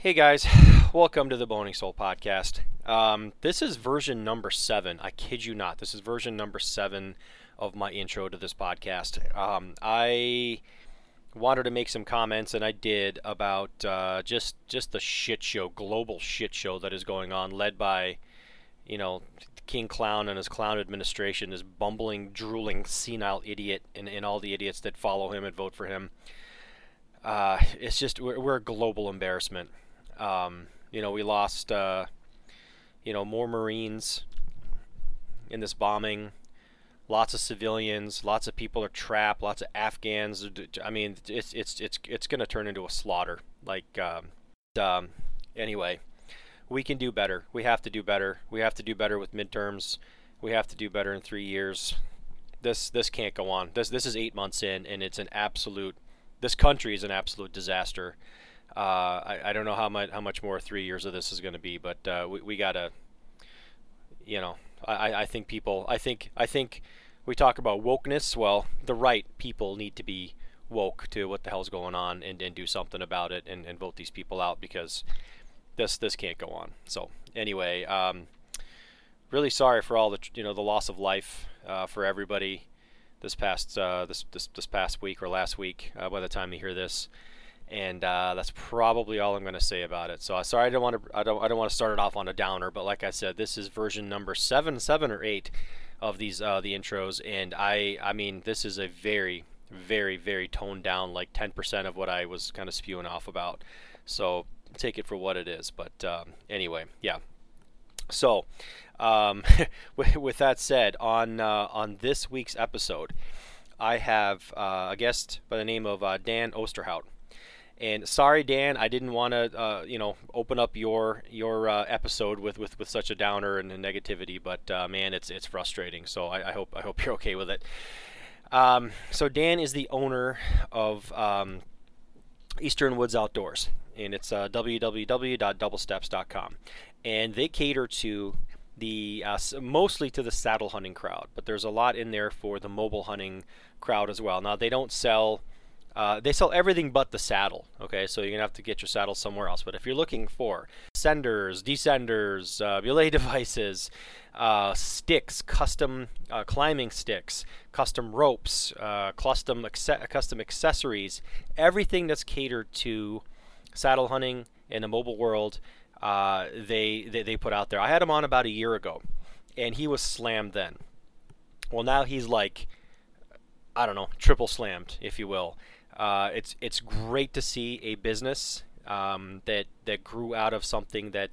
Hey guys, welcome to the Boning Soul podcast. Um, this is version number seven. I kid you not. This is version number seven of my intro to this podcast. Um, I wanted to make some comments, and I did about uh, just just the shit show, global shit show that is going on, led by, you know, King Clown and his clown administration, this bumbling, drooling, senile idiot, and, and all the idiots that follow him and vote for him. Uh, it's just we're, we're a global embarrassment. Um, you know, we lost, uh, you know, more Marines in this bombing. Lots of civilians. Lots of people are trapped. Lots of Afghans. I mean, it's it's it's it's going to turn into a slaughter. Like, um, um, anyway, we can do better. We have to do better. We have to do better with midterms. We have to do better in three years. This this can't go on. This this is eight months in, and it's an absolute. This country is an absolute disaster. Uh, I, I don't know how much how much more three years of this is going to be, but uh, we we gotta, you know, I, I think people I think I think we talk about wokeness. Well, the right people need to be woke to what the hell's going on and, and do something about it and, and vote these people out because this this can't go on. So anyway, um, really sorry for all the you know the loss of life uh, for everybody this past uh, this, this this past week or last week. Uh, by the time you hear this, and uh, that's probably all I'm going to say about it. So uh, sorry, I don't want to I don't I don't want to start it off on a downer, but like I said, this is version number seven, seven or eight of these uh, the intros, and I I mean this is a very very very toned down, like 10% of what I was kind of spewing off about. So take it for what it is. But um, anyway, yeah. So um, with that said, on uh, on this week's episode, I have uh, a guest by the name of uh, Dan Osterhout. And sorry, Dan, I didn't want to, uh, you know, open up your your uh, episode with, with, with such a downer and a negativity. But uh, man, it's it's frustrating. So I, I, hope I hope you're okay with it. Um, so Dan is the owner of um, Eastern Woods Outdoors, and it's uh, www.doublesteps.com, and they cater to the uh, mostly to the saddle hunting crowd, but there's a lot in there for the mobile hunting crowd as well. Now they don't sell uh, they sell everything but the saddle. Okay, so you're gonna have to get your saddle somewhere else. But if you're looking for senders, descenders, uh, belay devices, uh, sticks, custom uh, climbing sticks, custom ropes, uh, custom custom accessories, everything that's catered to saddle hunting in the mobile world, uh, they, they they put out there. I had him on about a year ago, and he was slammed then. Well, now he's like, I don't know, triple slammed, if you will. Uh, it's it's great to see a business um, that that grew out of something that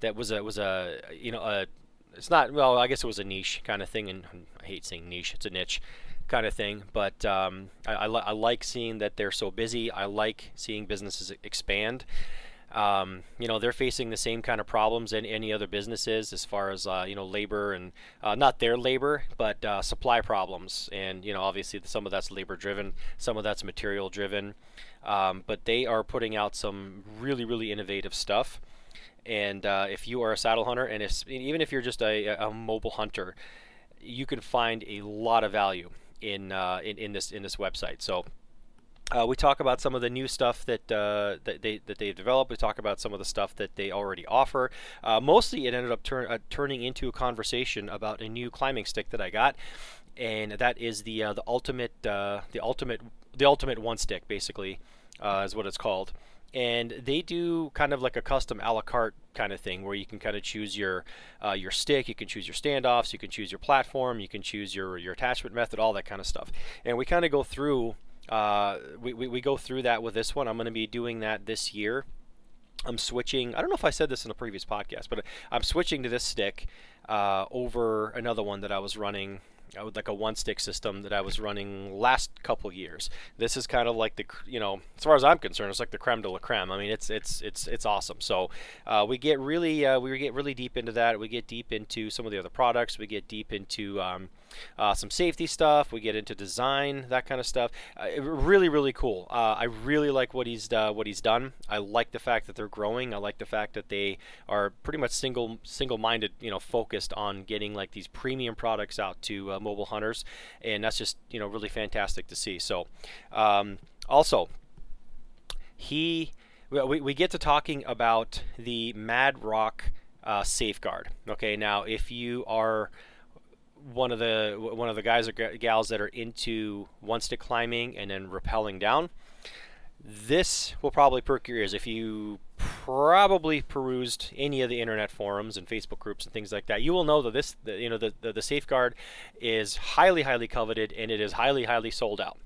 that was a was a you know a it's not well I guess it was a niche kind of thing and I hate saying niche it's a niche kind of thing but um, I, I, li- I like seeing that they're so busy I like seeing businesses expand um, you know they're facing the same kind of problems in any other businesses as far as uh, you know labor and uh, not their labor but uh, supply problems. And you know obviously some of that's labor driven some of that's material driven. Um, but they are putting out some really really innovative stuff. And uh, if you are a saddle hunter and if even if you're just a, a mobile hunter you can find a lot of value in, uh, in, in this in this website. So uh, we talk about some of the new stuff that uh, that they that they've developed. We talk about some of the stuff that they already offer. Uh, mostly, it ended up turn, uh, turning into a conversation about a new climbing stick that I got, and that is the uh, the ultimate uh, the ultimate the ultimate one stick, basically, is what it's called. And they do kind of like a custom a la carte kind of thing, where you can kind of choose your your stick, you can choose your standoffs, you can choose your platform, you can choose your your attachment method, all that kind of stuff. And we kind of go through uh, we, we, we go through that with this one. I'm going to be doing that this year. I'm switching. I don't know if I said this in a previous podcast, but I'm switching to this stick uh, over another one that I was running uh, with like a one stick system that I was running last couple years. This is kind of like the you know as far as I'm concerned, it's like the creme de la creme. I mean, it's it's it's it's awesome. So uh, we get really uh, we get really deep into that. We get deep into some of the other products. We get deep into um, uh, some safety stuff. We get into design, that kind of stuff. Uh, really, really cool. Uh, I really like what he's uh, what he's done. I like the fact that they're growing. I like the fact that they are pretty much single single minded, you know, focused on getting like these premium products out to uh, mobile hunters, and that's just you know really fantastic to see. So, um, also, he we, we get to talking about the Mad Rock uh, safeguard. Okay, now if you are one of the one of the guys or gals that are into one stick climbing and then rappelling down, this will probably perk your ears if you probably perused any of the internet forums and Facebook groups and things like that. You will know that this, the, you know, the, the, the safeguard is highly, highly coveted and it is highly, highly sold out.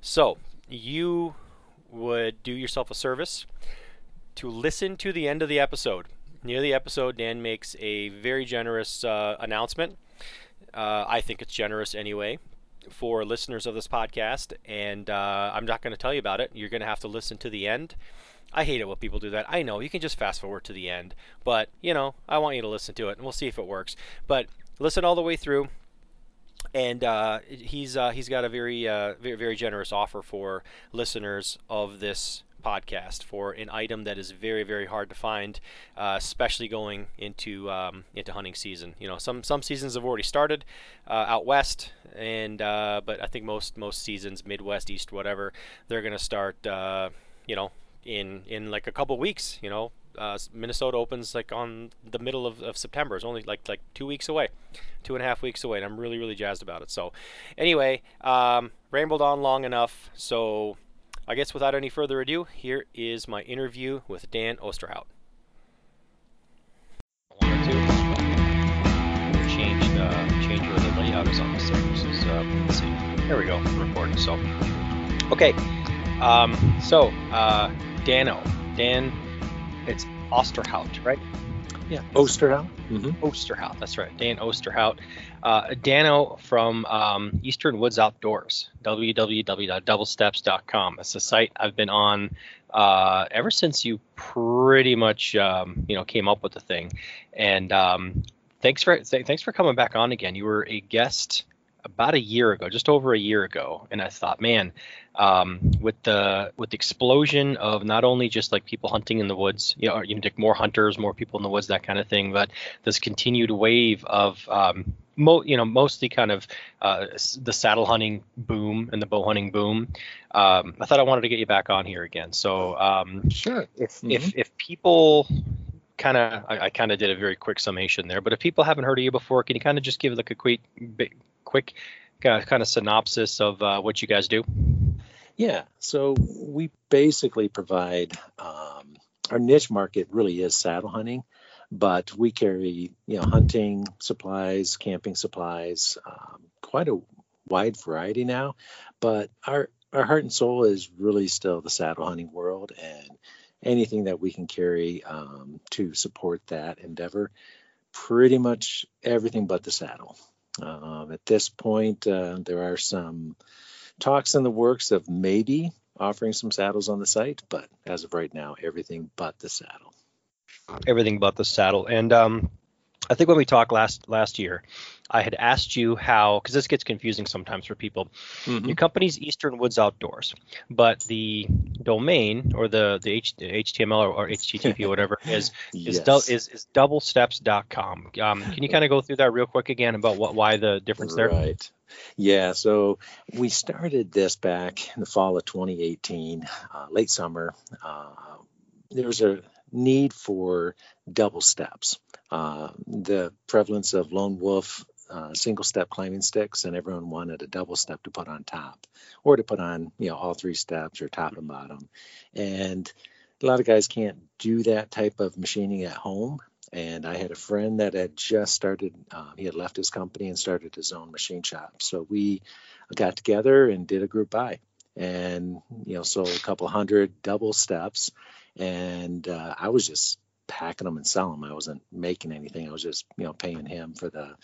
So you would do yourself a service to listen to the end of the episode. Near the episode, Dan makes a very generous uh, announcement. Uh, I think it's generous anyway for listeners of this podcast, and uh, I'm not going to tell you about it. You're going to have to listen to the end. I hate it when people do that. I know you can just fast forward to the end, but you know I want you to listen to it, and we'll see if it works. But listen all the way through and uh, he's uh, he's got a very, uh, very very generous offer for listeners of this podcast for an item that is very very hard to find, uh, especially going into um, into hunting season. You know, some some seasons have already started uh, out west, and uh, but I think most most seasons, Midwest, East, whatever, they're to start. you know, in in like a couple weeks. You know, uh, Minnesota opens like on the middle of, of September. It's only like like two weeks away, two and a half weeks away, and I'm really really jazzed about it. So, anyway, um, rambled on long enough. So, I guess without any further ado, here is my interview with Dan Osterhout. I wanted to change the change where the layout is on this thing. This is uh, let's see. There we go. Recording. So, okay. Um, so, uh, Dano, Dan it's Osterhout, right? Yeah, Osterhout. Mm-hmm. Osterhout, that's right. Dan Osterhout. Uh, Dano from um, Eastern Woods Outdoors, www.doublesteps.com. It's a site I've been on uh, ever since you pretty much um, you know came up with the thing. And um, thanks for th- thanks for coming back on again. You were a guest about a year ago, just over a year ago, and I thought, man, um, with the with the explosion of not only just like people hunting in the woods, you know, you know, more hunters, more people in the woods, that kind of thing, but this continued wave of um, mo- you know, mostly kind of uh, the saddle hunting boom and the bow hunting boom. Um, I thought I wanted to get you back on here again. So um, sure, if mm-hmm. if if people kind of I, I kind of did a very quick summation there, but if people haven't heard of you before, can you kind of just give like a quick quick uh, kind of synopsis of uh, what you guys do? Yeah, so we basically provide um, our niche market really is saddle hunting, but we carry you know hunting supplies, camping supplies, um, quite a wide variety now. But our our heart and soul is really still the saddle hunting world, and anything that we can carry um, to support that endeavor. Pretty much everything but the saddle. Um, at this point, uh, there are some talks in the works of maybe offering some saddles on the site, but as of right now, everything but the saddle. Everything but the saddle. And um, I think when we talked last last year, I had asked you how because this gets confusing sometimes for people. Mm-hmm. Your company's Eastern Woods Outdoors, but the domain or the the, H, the HTML or, or HTTP or whatever is yes. is, du- is is doublesteps.com. Um, can you kind of go through that real quick again about what why the difference there? Right. Yeah, so we started this back in the fall of 2018, uh, late summer. Uh, there was a need for double steps. Uh, the prevalence of lone wolf uh, single step climbing sticks, and everyone wanted a double step to put on top, or to put on you know all three steps or top and bottom. And a lot of guys can't do that type of machining at home. And I had a friend that had just started, um, he had left his company and started his own machine shop. So we got together and did a group buy and, you know, sold a couple hundred double steps. And uh, I was just packing them and selling them. I wasn't making anything. I was just, you know, paying him for the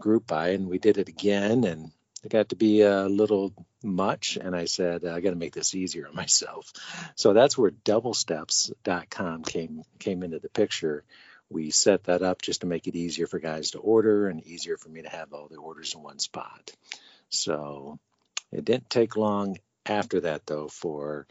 group buy. And we did it again. And it got to be a little much. And I said, I got to make this easier on myself. So that's where doublesteps.com came, came into the picture we set that up just to make it easier for guys to order and easier for me to have all the orders in one spot. So it didn't take long after that though for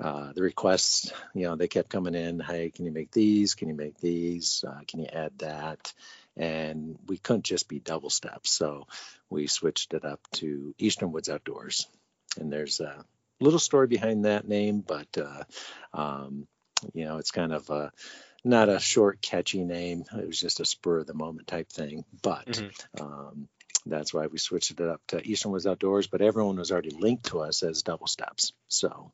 uh, the requests. You know, they kept coming in. Hey, can you make these? Can you make these? Uh, can you add that? And we couldn't just be double steps, so we switched it up to Eastern Woods Outdoors. And there's a little story behind that name, but uh, um, you know, it's kind of a, not a short, catchy name. It was just a spur of the moment type thing. But mm-hmm. um, that's why we switched it up to Eastern Woods Outdoors. But everyone was already linked to us as Double Steps. So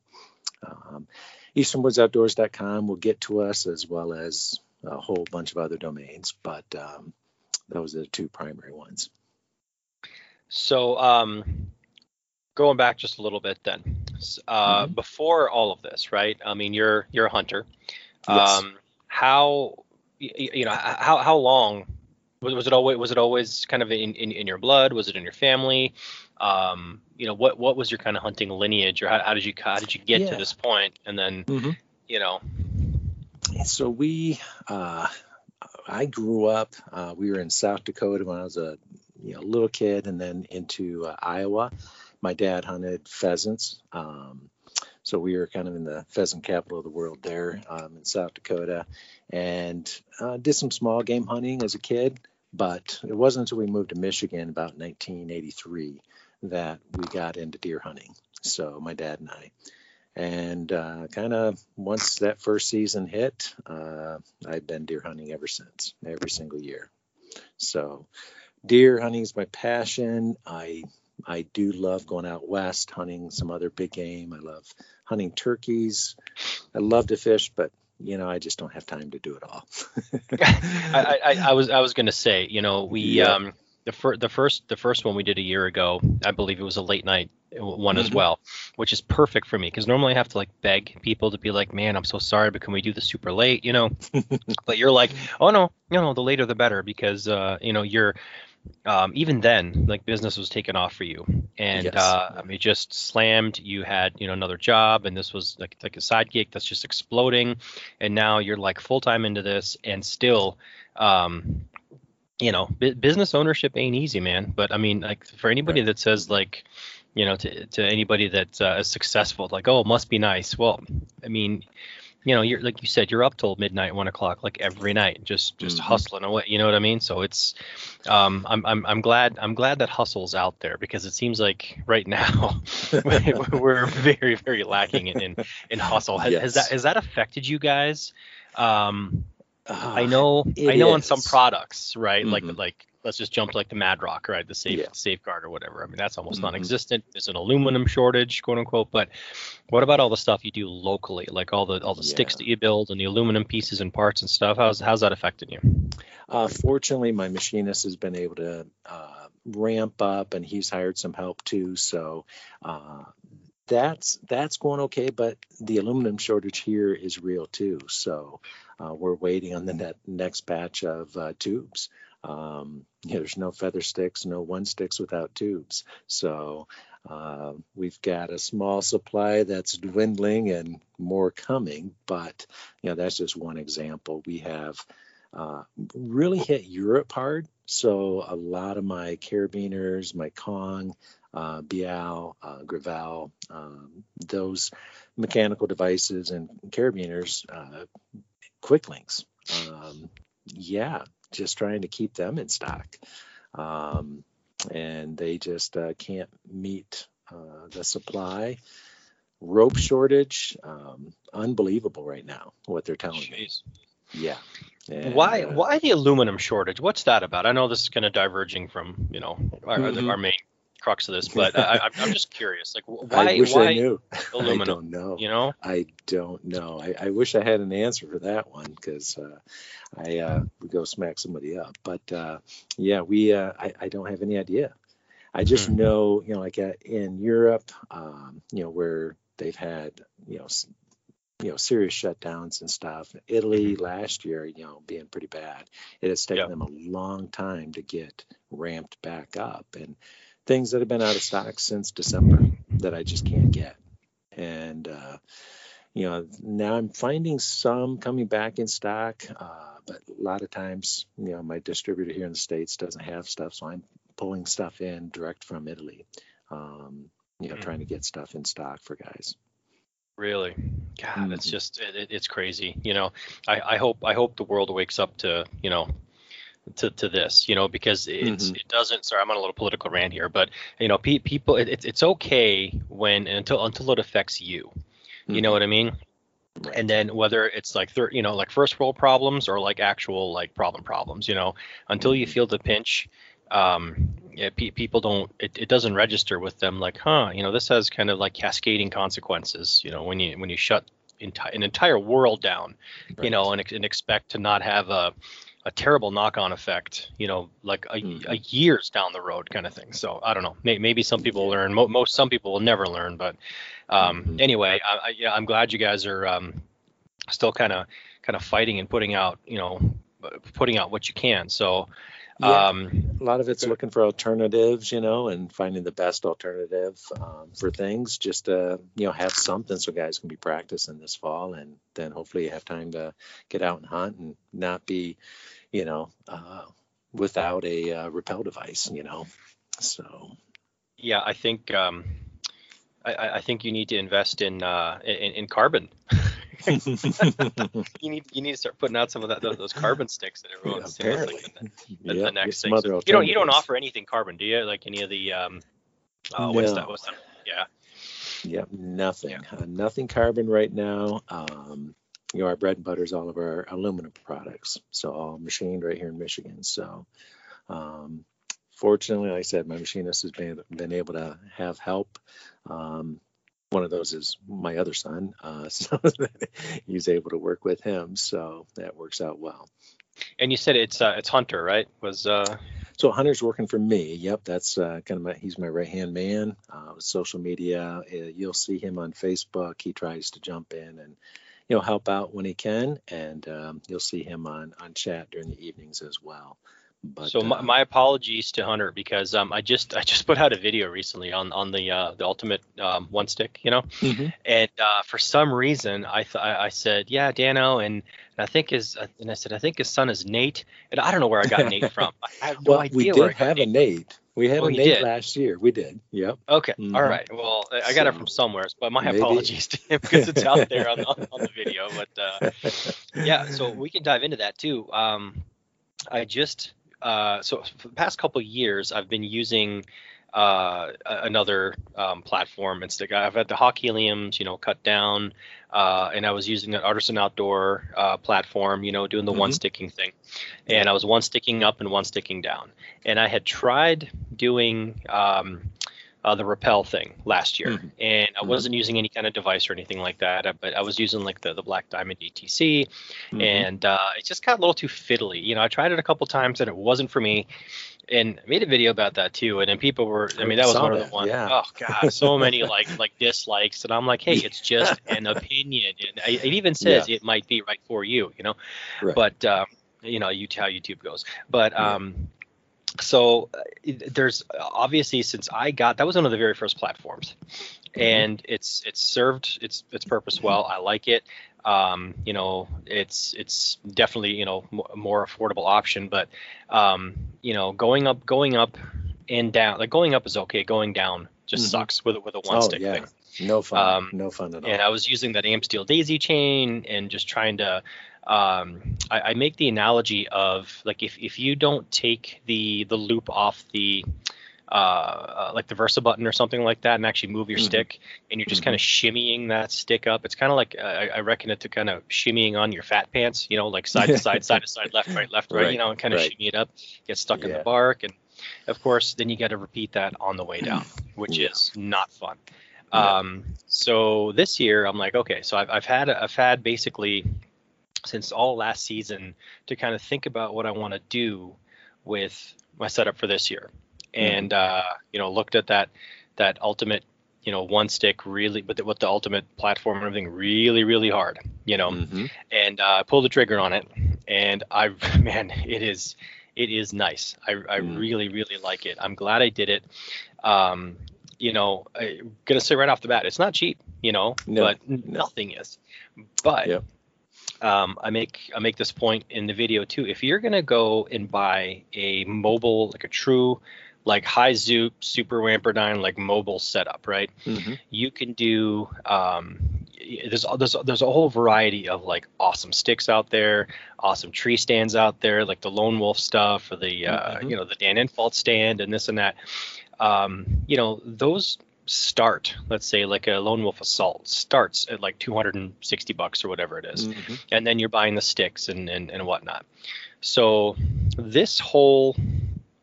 um, EasternWoodsOutdoors.com will get to us as well as a whole bunch of other domains. But um, those are the two primary ones. So, um, going back just a little bit then, uh, mm-hmm. before all of this, right? I mean, you're you're a hunter. Yes. Um, how you know how how long was, was it always was it always kind of in, in, in your blood? Was it in your family? Um, you know, what what was your kind of hunting lineage, or how, how did you how did you get yeah. to this point? And then, mm-hmm. you know, so we uh, I grew up. Uh, we were in South Dakota when I was a you know little kid, and then into uh, Iowa. My dad hunted pheasants, um, so we were kind of in the pheasant capital of the world there um, in South Dakota, and uh, did some small game hunting as a kid. But it wasn't until we moved to Michigan about 1983 that we got into deer hunting. So my dad and I and uh, kind of once that first season hit, uh, I've been deer hunting ever since, every single year. So, deer hunting is my passion. I I do love going out west hunting some other big game. I love hunting turkeys. I love to fish, but you know I just don't have time to do it all. I, I, I, was I was going to say, you know, we yeah. um, the first the first the first one we did a year ago i believe it was a late night one mm-hmm. as well which is perfect for me because normally i have to like beg people to be like man i'm so sorry but can we do this super late you know but you're like oh no no no the later the better because uh you know you're um, even then, like business was taken off for you, and yes. uh, I mean, just slammed. You had you know another job, and this was like like a side gig that's just exploding, and now you're like full time into this, and still, um, you know, business ownership ain't easy, man. But I mean, like for anybody right. that says like, you know, to to anybody that's uh, is successful, like, oh, it must be nice. Well, I mean, you know, you're like you said, you're up till midnight, one o'clock, like every night, just just mm-hmm. hustling away. You know what I mean? So it's, um, I'm I'm I'm glad I'm glad that hustle's out there because it seems like right now we're very very lacking in in, in hustle. Has, yes. has that has that affected you guys? Um, uh, I know I know is. on some products, right? Mm-hmm. Like like let's just jump to like the Mad Rock, right? The safe yeah. safeguard or whatever. I mean that's almost mm-hmm. non-existent. There's an aluminum shortage, quote unquote. But what about all the stuff you do locally, like all the all the yeah. sticks that you build and the aluminum pieces and parts and stuff? How's how's that affecting you? Uh, fortunately, my machinist has been able to uh, ramp up, and he's hired some help too. So uh, that's that's going okay, but the aluminum shortage here is real too. So uh, we're waiting on the net, next batch of uh, tubes. Um, you know, there's no feather sticks, no one sticks without tubes. So uh, we've got a small supply that's dwindling and more coming, but you know that's just one example. We have uh, really hit Europe hard. So a lot of my carabiners, my Kong, uh, Beal, uh, Grivel, um, those mechanical devices and carabiners, uh, quick links. Um, yeah, just trying to keep them in stock. Um, and they just uh, can't meet uh, the supply. Rope shortage, um, unbelievable right now, what they're telling Jeez. me. Yeah. And, why uh, why the aluminum shortage? What's that about? I know this is kind of diverging from you know our, mm-hmm. our main crux of this, but I, am just curious. Like, why? I wish why I knew. Aluminum. I don't know. You know? I don't know. I, I wish I had an answer for that one because uh, I uh, would go smack somebody up. But uh, yeah, we. Uh, I, I don't have any idea. I just mm-hmm. know, you know, like uh, in Europe, um, you know, where they've had, you know, you know serious shutdowns and stuff. Italy mm-hmm. last year, you know, being pretty bad. It has taken yep. them a long time to get ramped back up, and things that have been out of stock since December that I just can't get. And uh, you know, now I'm finding some coming back in stock, uh, but a lot of times, you know, my distributor here in the states doesn't have stuff, so I'm pulling stuff in direct from Italy. Um, you know, mm-hmm. trying to get stuff in stock for guys. Really, God, mm-hmm. it's just it, it's crazy. You know, I, I hope I hope the world wakes up to you know to, to this, you know, because it's mm-hmm. it doesn't. Sorry, I'm on a little political rant here, but you know, pe- people, it, it's it's okay when until until it affects you. Mm-hmm. You know mm-hmm. what I mean? Right. And then whether it's like thir- you know like first world problems or like actual like problem problems, you know, until you mm-hmm. feel the pinch, um, yeah, pe- people don't it, it doesn't register with them like, huh, you know, this has kind of like cascading consequences, you know, when you when you shut enti- an entire world down, right. you know, and, and expect to not have a a terrible knock-on effect, you know, like a, mm-hmm. a, years down the road kind of thing. So I don't know. May, maybe some people learn. Mo- most some people will never learn. But um, mm-hmm. anyway, I, I, yeah, I'm glad you guys are um, still kind of kind of fighting and putting out, you know, putting out what you can. So yeah, um, a lot of it's looking for alternatives, you know, and finding the best alternative um, for things. Just to you know have something so guys can be practicing this fall, and then hopefully you have time to get out and hunt and not be, you know, uh, without a uh, rappel device, you know. So. Yeah, I think um, I, I think you need to invest in uh, in, in carbon. you need you need to start putting out some of that those, those carbon sticks that everyone's yeah, like the, the, yep, the next thing. So you don't you don't offer anything carbon, do you? Like any of the um, uh, no. what's that? What's that? Yeah. Yep, nothing, yeah. Uh, nothing carbon right now. Um, you know, our bread and butter is all of our aluminum products, so all machined right here in Michigan. So, um, fortunately, like I said, my machinist has been been able to have help. Um, one of those is my other son, uh, so he's able to work with him, so that works out well. And you said it's uh, it's Hunter, right? Was uh... so Hunter's working for me. Yep, that's uh, kind of my he's my right hand man. Uh, with social media, uh, you'll see him on Facebook. He tries to jump in and know help out when he can, and um, you'll see him on on chat during the evenings as well. But, so my, uh, my, apologies to Hunter because um, I just I just put out a video recently on on the uh, the ultimate um, one stick, you know, mm-hmm. and uh, for some reason I th- I said yeah Dano and, and I think his uh, and I said I think his son is Nate and I don't know where I got Nate from. I have no well, idea. We did have Nate. a Nate. We had oh, a Nate did. last year. We did. Yep. Okay. Mm-hmm. All right. Well, I got so, it from somewhere, but my maybe. apologies to him because it's out there on, on, on the video. But uh, yeah, so we can dive into that too. Um, I just uh, so for the past couple years, I've been using uh, another um, platform instead. I've had the Hawk Heliums, you know, cut down, uh, and I was using an Artisan Outdoor uh, platform, you know, doing the mm-hmm. one sticking thing, and I was one sticking up and one sticking down, and I had tried doing. Um, uh, the rappel thing last year, mm-hmm. and I mm-hmm. wasn't using any kind of device or anything like that. Uh, but I was using like the the Black Diamond ATC, mm-hmm. and uh, it just got a little too fiddly. You know, I tried it a couple times and it wasn't for me. And I made a video about that too, and then people were. I mean, that was one of the ones. Yeah. Oh God, so many like like dislikes, and I'm like, hey, it's just an opinion, and I, it even says yeah. it might be right for you, you know. Right. But um, you know, you how YouTube goes. But um, so uh, there's obviously since I got that was one of the very first platforms, mm-hmm. and it's it's served its its purpose well. I like it. Um, you know, it's it's definitely you know a more affordable option, but um, you know, going up going up and down like going up is okay. Going down just mm-hmm. sucks with with a one oh, stick yeah. thing. No fun. Um, no fun at all. And I was using that Amsteel daisy chain and just trying to um, I, I, make the analogy of like if, if you don't take the the loop off the uh, uh, like the Versa button or something like that and actually move your mm-hmm. stick and you're just mm-hmm. kind of shimmying that stick up. It's kind of like uh, I, reckon it to kind of shimmying on your fat pants, you know, like side to side, side to side, left, right, left, right, right you know, and kind of right. shimmy it up, get stuck yeah. in the bark. And of course, then you got to repeat that on the way down, which yeah. is not fun. Yeah. Um, so this year I'm like, okay, so I've, I've had, I've had basically since all last season to kind of think about what I want to do with my setup for this year. Mm-hmm. And uh, you know, looked at that that ultimate, you know, one stick really, but with the ultimate platform and everything really, really hard, you know, mm-hmm. and uh, pulled the trigger on it, and I, man, it is it is nice. I, I mm. really, really like it. I'm glad I did it. Um, you know, I'm gonna say right off the bat, it's not cheap, you know, no, but no. nothing is. But yep um, I make I make this point in the video too. If you're gonna go and buy a mobile, like a true, like high zoop super Wamperdine like mobile setup, right? Mm-hmm. You can do um, there's there's there's a whole variety of like awesome sticks out there, awesome tree stands out there, like the Lone Wolf stuff or the uh, mm-hmm. you know the Dan Infalt stand and this and that. Um, you know those start, let's say like a lone wolf assault starts at like 260 bucks or whatever it is. Mm-hmm. and then you're buying the sticks and and, and whatnot. So this whole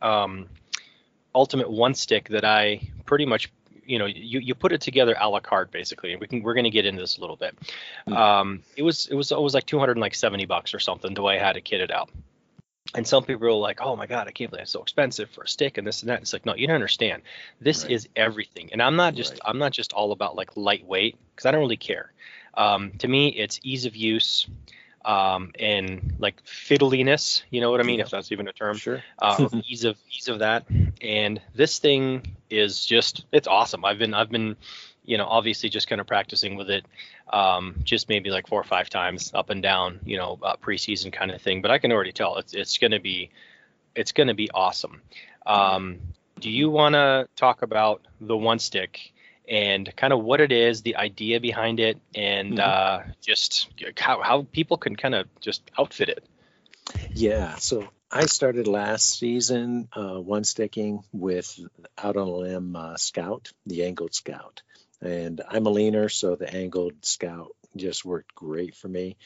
um, ultimate one stick that I pretty much you know you, you put it together a la carte basically and we can we're going to get into this a little bit Mm. um, it was it was it was like 270 bucks or something the way i had it kitted out and some people are like oh my god i can't believe it's so expensive for a stick and this and that. It's like no you don't understand. This Right. is everything. And i'm not just Right. i'm not just all about like lightweight because i don't really care. Um, to me it's ease of use um, and like fiddliness you know what i mean if that's even a term. Sure. uh, ease of ease of that. And this thing is just it's awesome. I've been i've been you know obviously just kind of practicing with it um, just maybe like four or five times up and down you know uh, preseason kind of thing but i can already tell it's it's going to be it's going to be awesome um, do you want to talk about the one stick and kind of what it is the idea behind it and Mhm. uh, just how, how people can kind of just outfit it Yeah. So I started last season uh, one sticking with out on a limb uh, Scout, the angled Scout, and I'm a leaner, so the angled Scout just worked great for me.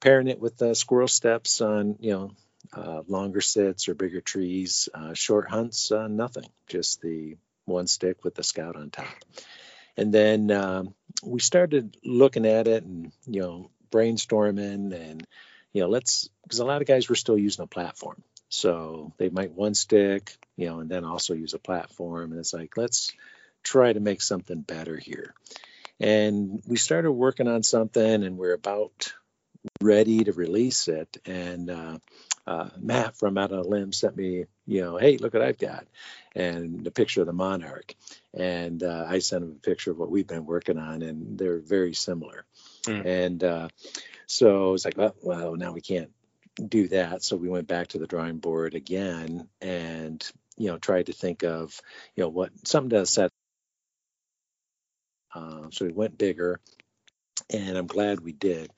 Pairing it with the squirrel steps on you know uh, longer sits or bigger trees, uh, short hunts, uh, nothing, just the one stick with the Scout on top. And then um, we started looking at it and you know brainstorming and you know, let's because a lot of guys were still using a platform. So they might one stick, you know, and then also use a platform. And it's like, let's try to make something better here. And we started working on something and we're about ready to release it. And uh, uh, Matt from Out on a Limb sent me, you know, hey, look what I've got. And the picture of the Monarch. And uh, I sent him a picture of what we've been working on, and they're very similar. Mm. And uh, so it's like, well, well, now we can't do that. So we went back to the drawing board again and, you know, tried to think of, you know, what something to set. Uh, so we went bigger and I'm glad we did.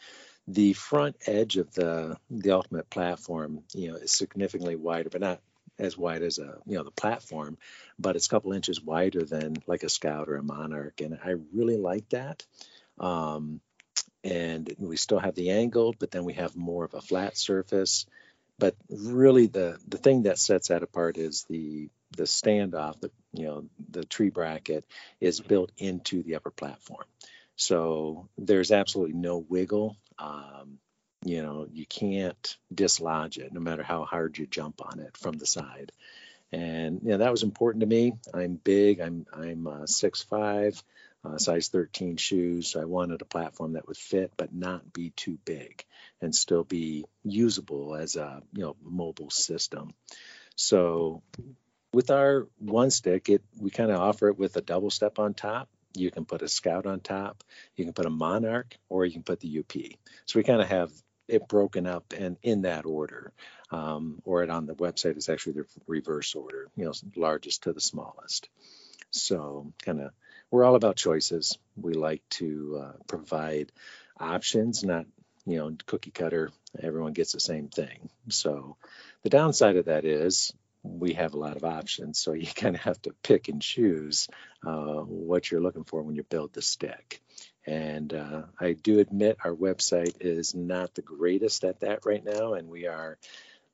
The front edge of the the ultimate platform, you know, is significantly wider, but not as wide as a you know the platform, but it's a couple inches wider than like a Scout or a Monarch, and I really like that. Um, and we still have the angled, but then we have more of a flat surface. But really, the the thing that sets that apart is the the standoff, the you know the tree bracket is built into the upper platform, so there's absolutely no wiggle. Um, you know, you can't dislodge it, no matter how hard you jump on it from the side. And you know that was important to me. I'm big. I'm I'm uh, six five uh, size 13 shoes. I wanted a platform that would fit but not be too big and still be usable as a you know mobile system. So with our one stick, it we kind of offer it with a double step on top. You can put a Scout on top, you can put a Monarch, or you can put the UP. So we kind of have it broken up and in that order. Um, or it on the website is actually the reverse order, you know, largest to the smallest. So kind of we're all about choices. We like to uh, provide options, not you know cookie cutter. Everyone gets the same thing. So the downside of that is we have a lot of options. So you kind of have to pick and choose uh, what you're looking for when you build the stick. And uh, I do admit our website is not the greatest at that right now, and we are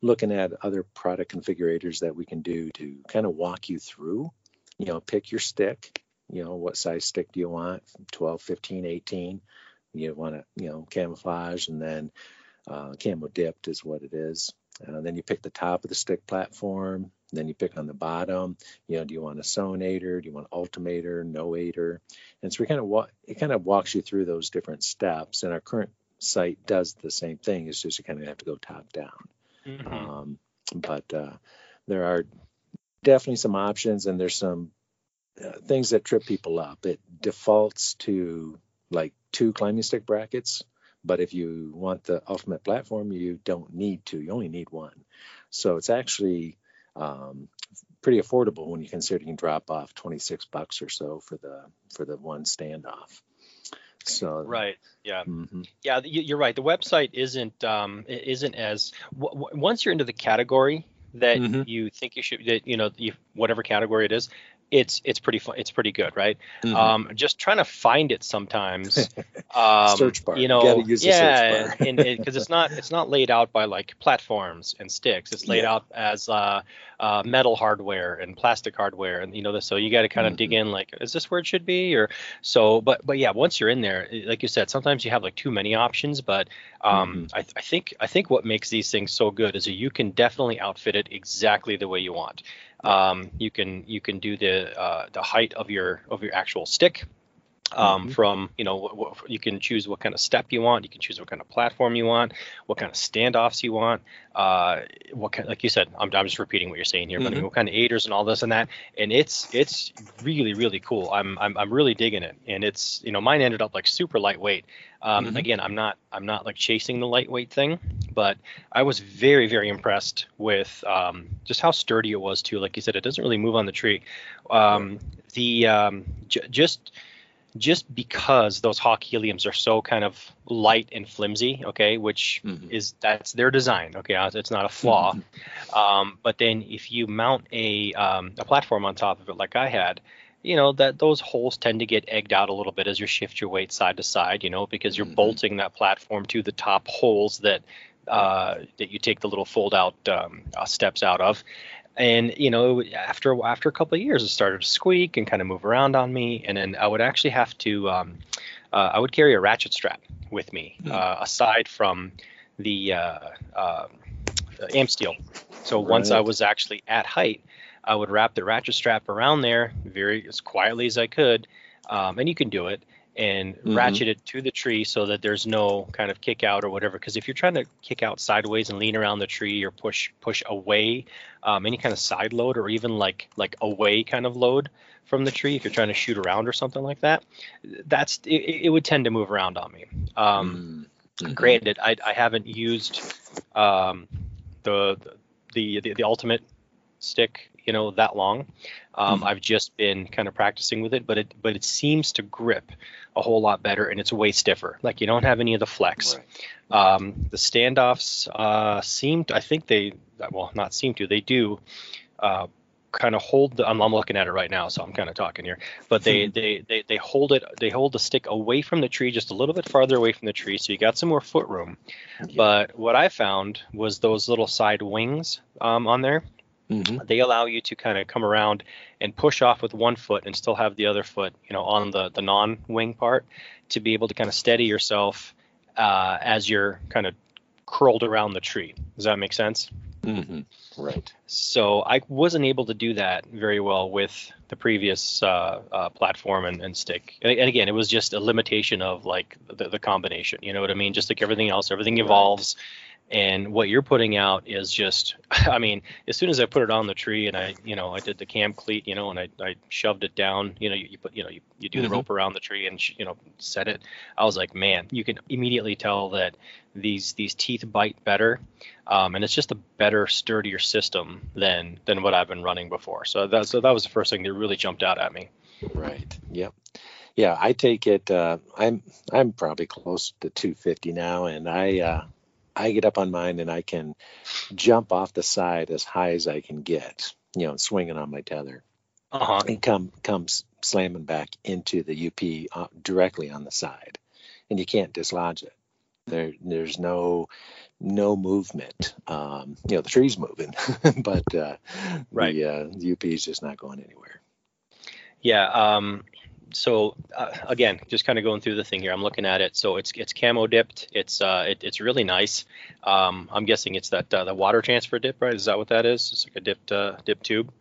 looking at other product configurators that we can do to kind of walk you through. You know, pick your stick, you know what size stick do you want? 12 15 18 you want to you know camouflage and then uh, camo dipped is what it is. Uh, then you pick the top of the stick platform then you pick on the bottom. You know do you want a sonator do you want ultimator noator? And so we kind of walk it kind of walks you through those different steps and our current site does the same thing. It's just you kind of have to go top down. Mm-hmm. um, but uh, there are definitely some options and there's some uh, things that trip people up. It defaults to like two climbing stick brackets, but if you want the ultimate platform, you don't need two. You only need one. So it's actually um, pretty affordable when you consider you can drop off 26 bucks or so for the for the one standoff. So Right. Yeah. mhm. Yeah. you- You're right. The website isn't um isn't as w- w- once you're into the category that Mhm. you think you should that you know you, whatever category it is, it's it's pretty fun. It's pretty good, right? Mm-hmm. Um, just trying to find it sometimes. Um, search bar. You know, you yeah, because it, it's not it's not laid out by like platforms and sticks. It's laid yeah. out as uh, uh, metal hardware and plastic hardware, and you know, so you got to kind of mm-hmm. dig in. Like, is this where it should be? Or so, but but yeah, once you're in there, like you said, sometimes you have like too many options. But um, mm-hmm. I, I think I think what makes these things so good is that you can definitely outfit it exactly the way you want. Um, you can you can do the uh, the height of your of your actual stick. Um, mm-hmm. From you know, what, what, you can choose what kind of step you want. You can choose what kind of platform you want, what kind of standoffs you want. Uh, what kind, like you said, I'm, I'm just repeating what you're saying here, mm-hmm. but I mean, mm-hmm. what kind of aiders and all this and that. And it's it's really really cool. I'm I'm I'm really digging it. And it's you know mine ended up like super lightweight. Um, mm-hmm. Again, I'm not I'm not like chasing the lightweight thing, but I was very very impressed with um, just how sturdy it was too. Like you said, it doesn't really move on the tree. Um, the um, j- just just because those hawk heliums are so kind of light and flimsy okay which mm-hmm. is that's their design okay uh, it's not a flaw mm-hmm. um, but then if you mount a, um, a platform on top of it like i had you know that those holes tend to get egged out a little bit as you shift your weight side to side you know because you're mm-hmm. bolting that platform to the top holes that uh, that you take the little fold out um, uh, steps out of and you know after after a couple of years it started to squeak and kind of move around on me and then i would actually have to um, uh, i would carry a ratchet strap with me mm-hmm. uh, aside from the uh, uh AmSteel so right. once i was actually at height I would wrap the ratchet strap around there very as quietly as I could, um, and you can do it and mm-hmm. ratchet it to the tree so that there's no kind of kick out or whatever. Because if you're trying to kick out sideways and lean around the tree or push push away, um, any kind of side load or even like like away kind of load from the tree, if you're trying to shoot around or something like that, that's it, it would tend to move around on me. Um, mm-hmm. Granted, I, I haven't used um, the, the the the ultimate stick you know that long. Um, mm I've just been kind of practicing with it, but it but it seems to grip a whole lot better, and it's way stiffer. Like you don't have any of the flex. Right. Um, the standoffs uh, seem to, I think they well not seem to they do. Uh, kind of hold the I'm, I'm, looking at it right now so i'm kind of talking here but they, hmm. they they they hold it they hold the stick away from the tree just a little bit farther away from the tree so you got some more foot room yeah. but what i found was those little side wings um, on there Mm-hmm. They allow you to kind of come around and push off with one foot and still have the other foot, you know, on the the non-wing part to be able to kind of steady yourself uh, as you're kind of curled around the tree. Does that make sense? Mm-hmm. Right. So I wasn't able to do that very well with the previous uh, uh, platform and, and stick. And, and, again, it was just a limitation of like the, the, combination. You know what I mean? Just like everything else, everything evolves. Right and what you're putting out is just i mean as soon as i put it on the tree and i you know i did the cam cleat you know and i, I shoved it down you know you, you put you know you, you do mm-hmm. the rope around the tree and you know set it i was like man you can immediately tell that these these teeth bite better. Um, and it's just a better sturdier system than than what i've been running before. So that so that was the first thing that really jumped out at me. Right. Yep. Yeah i take it uh, i'm i'm probably close to 250 now and i uh, I get up on mine and I can jump off the side as high as I can get, you know, swinging on my tether, uh-huh. and come comes slamming back into the UP uh, directly on the side, and you can't dislodge it. There, there's no no movement. Um, you know, the tree's moving, but uh, right. the, uh, UP is just not going anywhere. Yeah, um, so uh, again, just kind of going through the thing here. I'm looking at it. So it's it's camo dipped. It's uh it, it's really nice. Um, I'm guessing it's that uh, the water transfer dip, right? Is that what that is? It's like a dipped uh, dip tube.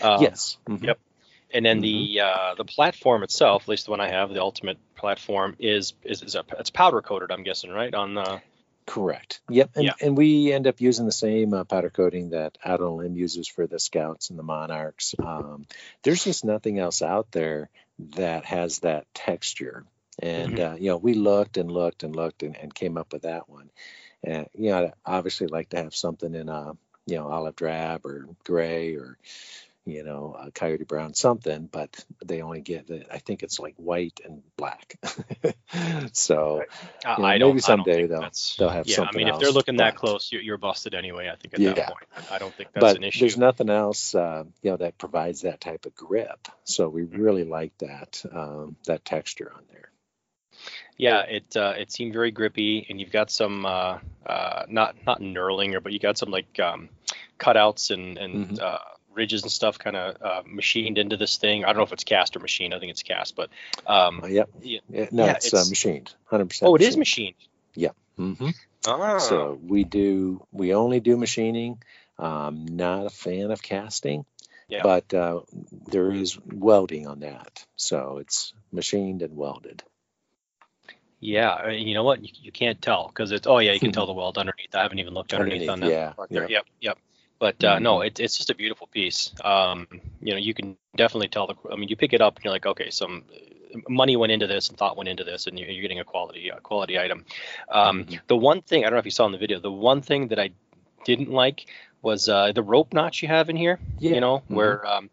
Um, yes. Mm-hmm. Yep. And then mm-hmm. the uh, the platform itself, at least the one I have, the ultimate platform, is is, is a, it's powder coated. I'm guessing, right? On the Correct. Yep. And, yeah. and we end up using the same uh, powder coating that Adrenaline uses for the Scouts and the Monarchs. Um, there's just nothing else out there that has that texture. And, mm-hmm. uh, you know, we looked and looked and looked and, and came up with that one. And, you know, I'd obviously like to have something in a, you know, olive drab or gray or, you know, a coyote brown something, but they only get the, I think it's like white and black. so Uh, you know, I maybe someday I they'll they'll have something. yeah, something I mean, if else, they're looking that close, you're, you're busted anyway. I think at Yeah. that point. I don't think that's but an issue. there's nothing else, uh, you know, that provides that type of grip. So we Mm-hmm. really like that um, that texture on there. Yeah, it uh, it seemed very grippy, and you've got some uh, uh, not not knurling, or but you got some like um, cutouts and and Mhm. Ridges and stuff kind of uh, machined into this thing. I don't know if it's cast or machined. I think it's cast, but um, Uh, yep. yeah. Yeah, no, Yeah, it's, it's- Uh, machined, 100%. oh, it is machined. Yeah. Mm-hmm. Ah, So we do we only do machining. Um, not a fan of casting, Yeah. but uh, there is welding on that. So it's machined and welded. yeah. You know what? You, you can't tell because it's. Oh yeah, you can tell the weld underneath. I haven't even looked underneath, Underneath, on that yeah, part there. yeah. Yep, yep. But uh, no, Mhm. it, it's just a beautiful piece. Um, you know, you can definitely tell the. I mean, you pick it up and you're like, okay, some uh, money went into this and thought went into this, and you're, you're getting a quality uh, quality item. Um, Mhm. The one thing I don't know if you saw in the video, the one thing that I didn't like was uh, the rope notch you have in here. Yeah, You know, mhm. where um,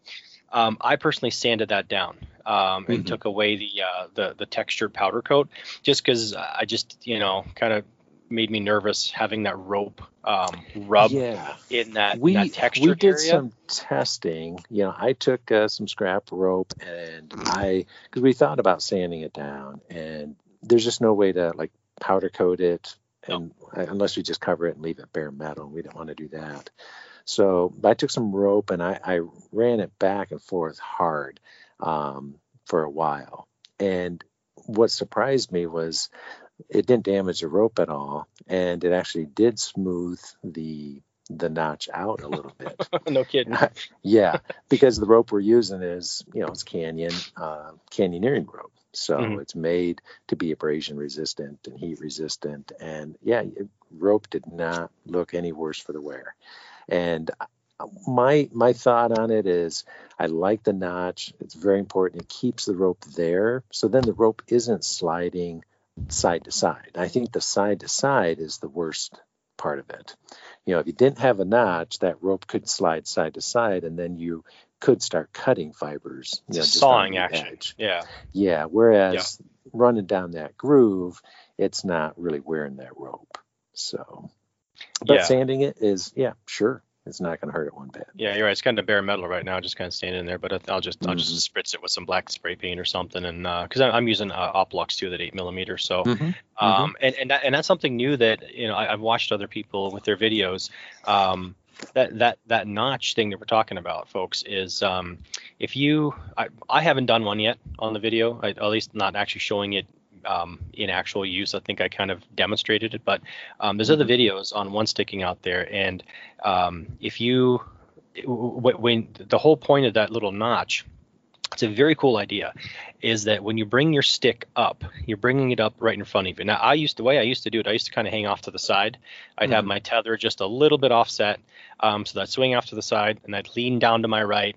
um, I personally sanded that down um, and Mhm. took away the uh, the the textured powder coat, just because I just you know kind of made me nervous having that rope um, rub Yeah. in that, we that texture we did area. some testing. You know, I took uh, some scrap rope and I because we thought about sanding it down, and there's just no way to like powder coat it, and uh, unless we just cover it and leave it bare metal, and we didn't want to do that. So I took some rope and I, I ran it back and forth hard um, for a while, and what surprised me was it didn't damage the rope at all, and it actually did smooth the the notch out a little bit. no kidding. yeah, because the rope we're using is you know it's canyon uh, canyoneering rope, so Mhm. it's made to be abrasion resistant and heat resistant, and yeah, rope did not look any worse for the wear. And uh, my my thought on it is I like the notch. It's very important. It keeps the rope there, so then the rope isn't sliding side to side. I think the side to side is the worst part of it. You know, if you didn't have a notch, that rope could slide side to side, and then you could start cutting fibers. You know, sawing action. edge. Yeah. Yeah. Whereas running down that groove, it's not really wearing that rope. So, but Yeah. sanding it is, yeah, sure, it's not going to hurt it one bit. Yeah, you're right. It's kind of bare metal right now, just kind of standing there. But I'll just I'll Mhm. just spritz it with some black spray paint or something, and because I'm using uh, Oplux too, that eight millimeter. So Mm-hmm. um, and and that, and that's something new that you know I, I've watched other people with their videos. Um, that that that notch thing that we're talking about, folks, is um, if you I, I haven't done one yet on the video, I, at least not actually showing it um, in actual use. I think I kind of demonstrated it, but um, there's other videos on one sticking out there, and um, if you when the whole point of that little notch it's a very cool idea is that when you bring your stick up you're bringing it up right in front of you now i used the way i used to do it i used to kind of hang off to the side i'd have Mhm. my tether just a little bit offset um, so that swing off to the side and i'd lean down to my right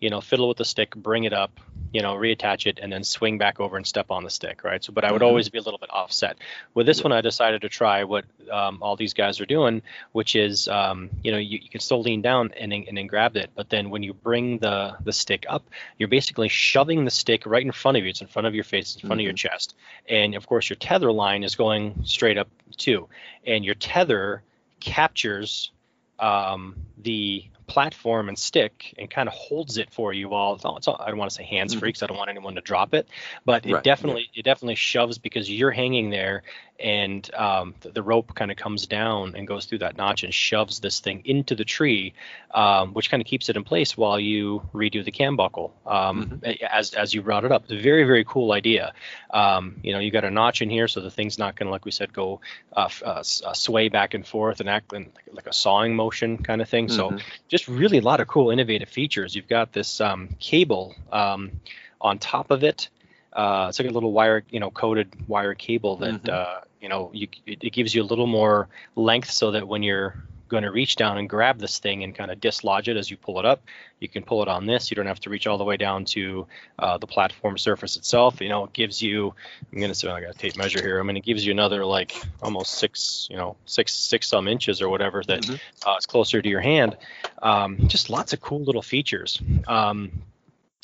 you know fiddle with the stick bring it up you know reattach it and then swing back over and step on the stick right? So but i would Mhm. always be a little bit offset. With this one i decided to try what um, all these guys are doing which is um, you know you, you can still lean down and and then grab it. But then when you bring the the stick up you're basically shoving the stick right in front of you. It's in front of your face it's in front of your chest. And of course your tether line is going straight up too. And your tether captures um, the platform and stick and kind of holds it for you while it's all, it's all, I don't want to say hands free because I don't want anyone to drop it, but it Mm-hmm. Right, definitely it definitely shoves because you're hanging there and um, the, the rope kind of comes down and goes through that notch and shoves this thing into the tree, um, which kind of keeps it in place while you redo the cam buckle. Um, Mm-hmm. As as you brought it up, it's a very very cool idea. Um, you know, you got a notch in here so the thing's not going to like we said go uh, uh, uh, sway back and forth and act like, like a sawing motion kind of thing. So Mhm. Just really a lot of cool innovative features. You've got this um, cable um, on top of it. Uh, it's like a little wire, you know, coated wire cable that Mhm. uh, you know you, it, it gives you a little more length so that when you're going to reach down and grab this thing and kind of dislodge it as you pull it up. You can pull it on this. You don't have to reach all the way down to uh, the platform surface itself. You know, it gives you. I'm going to say I got a tape measure here. I mean, it gives you another like almost six, you know, six six some inches or whatever that mm-hmm. uh, is closer to your hand. Um, just lots of cool little features. Um,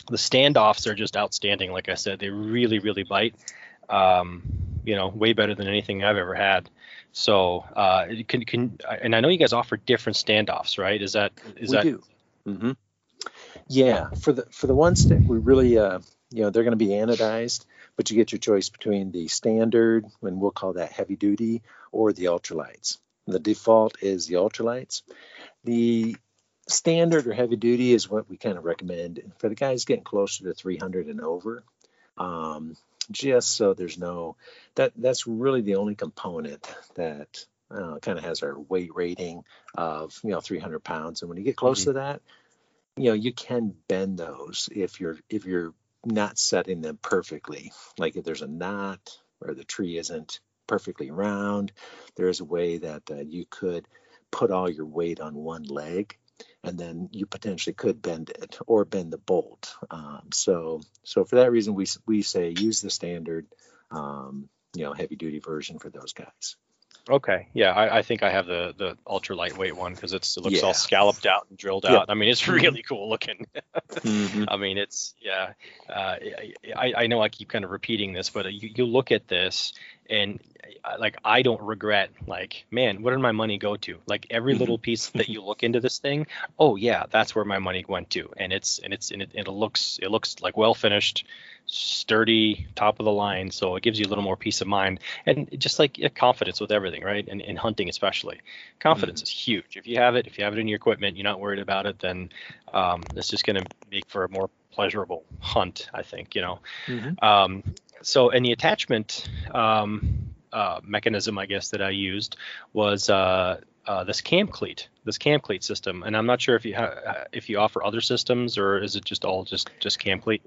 the standoffs are just outstanding. Like I said, they really really bite. Um, you know, way better than anything I've ever had. So, uh, can can and I know you guys offer different standoffs, right? Is that is that we that? do. Mm-hmm. Yeah, for the for the one stick, we really, uh, you know, they're going to be anodized, but you get your choice between the standard, and we'll call that heavy duty, or the ultralights. The default is the ultralights. The standard or heavy duty is what we kind of recommend for the guys getting closer to 300 and over. Um, just so there's no that that's really the only component that uh, kind of has our weight rating of you know 300 pounds. And when you get close mm-hmm. to that you know you can bend those if you're if you're not setting them perfectly. Like if there's a knot or the tree isn't perfectly round there is a way that uh, you could put all your weight on one leg and then you potentially could bend it or bend the bolt. Um, so so for that reason, we we say use the standard, um, you know, heavy duty version for those guys. Okay, yeah, I, I think I have the the ultra lightweight one because it's it looks yeah. all scalloped out and drilled out. I mean, it's mm-hmm. really cool looking. mm-hmm. I mean, it's yeah. Uh, I I know I keep kind of repeating this, but you you look at this and like I don't regret like man what did my money go to? Like every mm-hmm. little piece that you look into this thing oh yeah that's where my money went to. And it's and it's and it, it looks it looks like well finished sturdy top of the line so it gives you a little more peace of mind. And just like confidence with everything right? And in hunting especially. Confidence mm-hmm. is huge. If you have it if you have it in your equipment you're not worried about it then um, it's just going to make for a more pleasurable hunt i think you know mm-hmm. um, so and the attachment um, uh, mechanism, I guess, that I used was uh, uh, this cam cleat, this cam cleat system. And I'm not sure if you ha- if you offer other systems or is it just all just just cam cleat?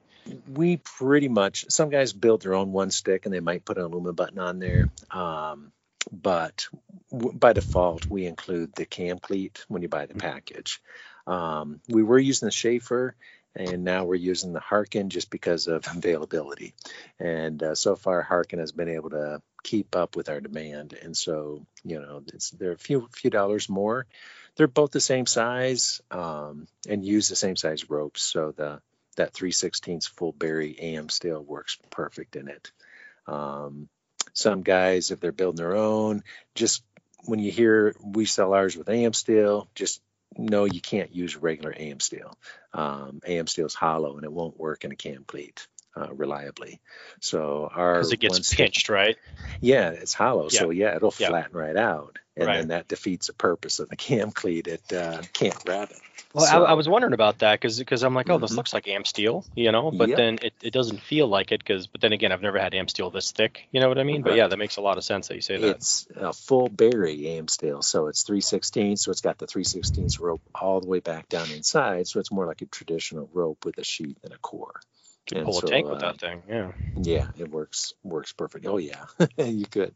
We pretty much some guys build their own one stick and they might put an aluminum button on there. Um, but w- by default, we include the cam cleat when you buy the mm-hmm. package. Um, we were using the Schaefer and now we're using the Harken just because of availability. And uh, so far, Harken has been able to keep up with our demand, and so you know they're a few few dollars more. They're both the same size um, and use the same size ropes, so the that 3 16 full berry AmSteel works perfect in it. Um, some guys, if they're building their own, just when you hear we sell ours with AmSteel, just no, you can't use regular AmSteel. Um, AmSteel is hollow and it won't work in a cam cleat uh, reliably. So our because it gets pinched, right? Yeah, it's hollow, yeah. so yeah, it'll yeah. flatten right out, and right. then that defeats the purpose of the cam cleat. It uh, can't grab it. Well, so, I, I, was wondering about that because because I'm like, oh, this mm-hmm. looks like AmSteel, you know, but yep. then it, it doesn't feel like it because but then again, I've never had AmSteel this thick, you know what I mean? Right. But yeah, that makes a lot of sense that you say that. It's a full berry AmSteel, so it's 316, so it's got the 316 rope all the way back down inside, so it's more like a traditional rope with a sheath and a core. You pull so, a tank uh, with that thing, yeah. Yeah, it works works perfect. Oh yeah, you could.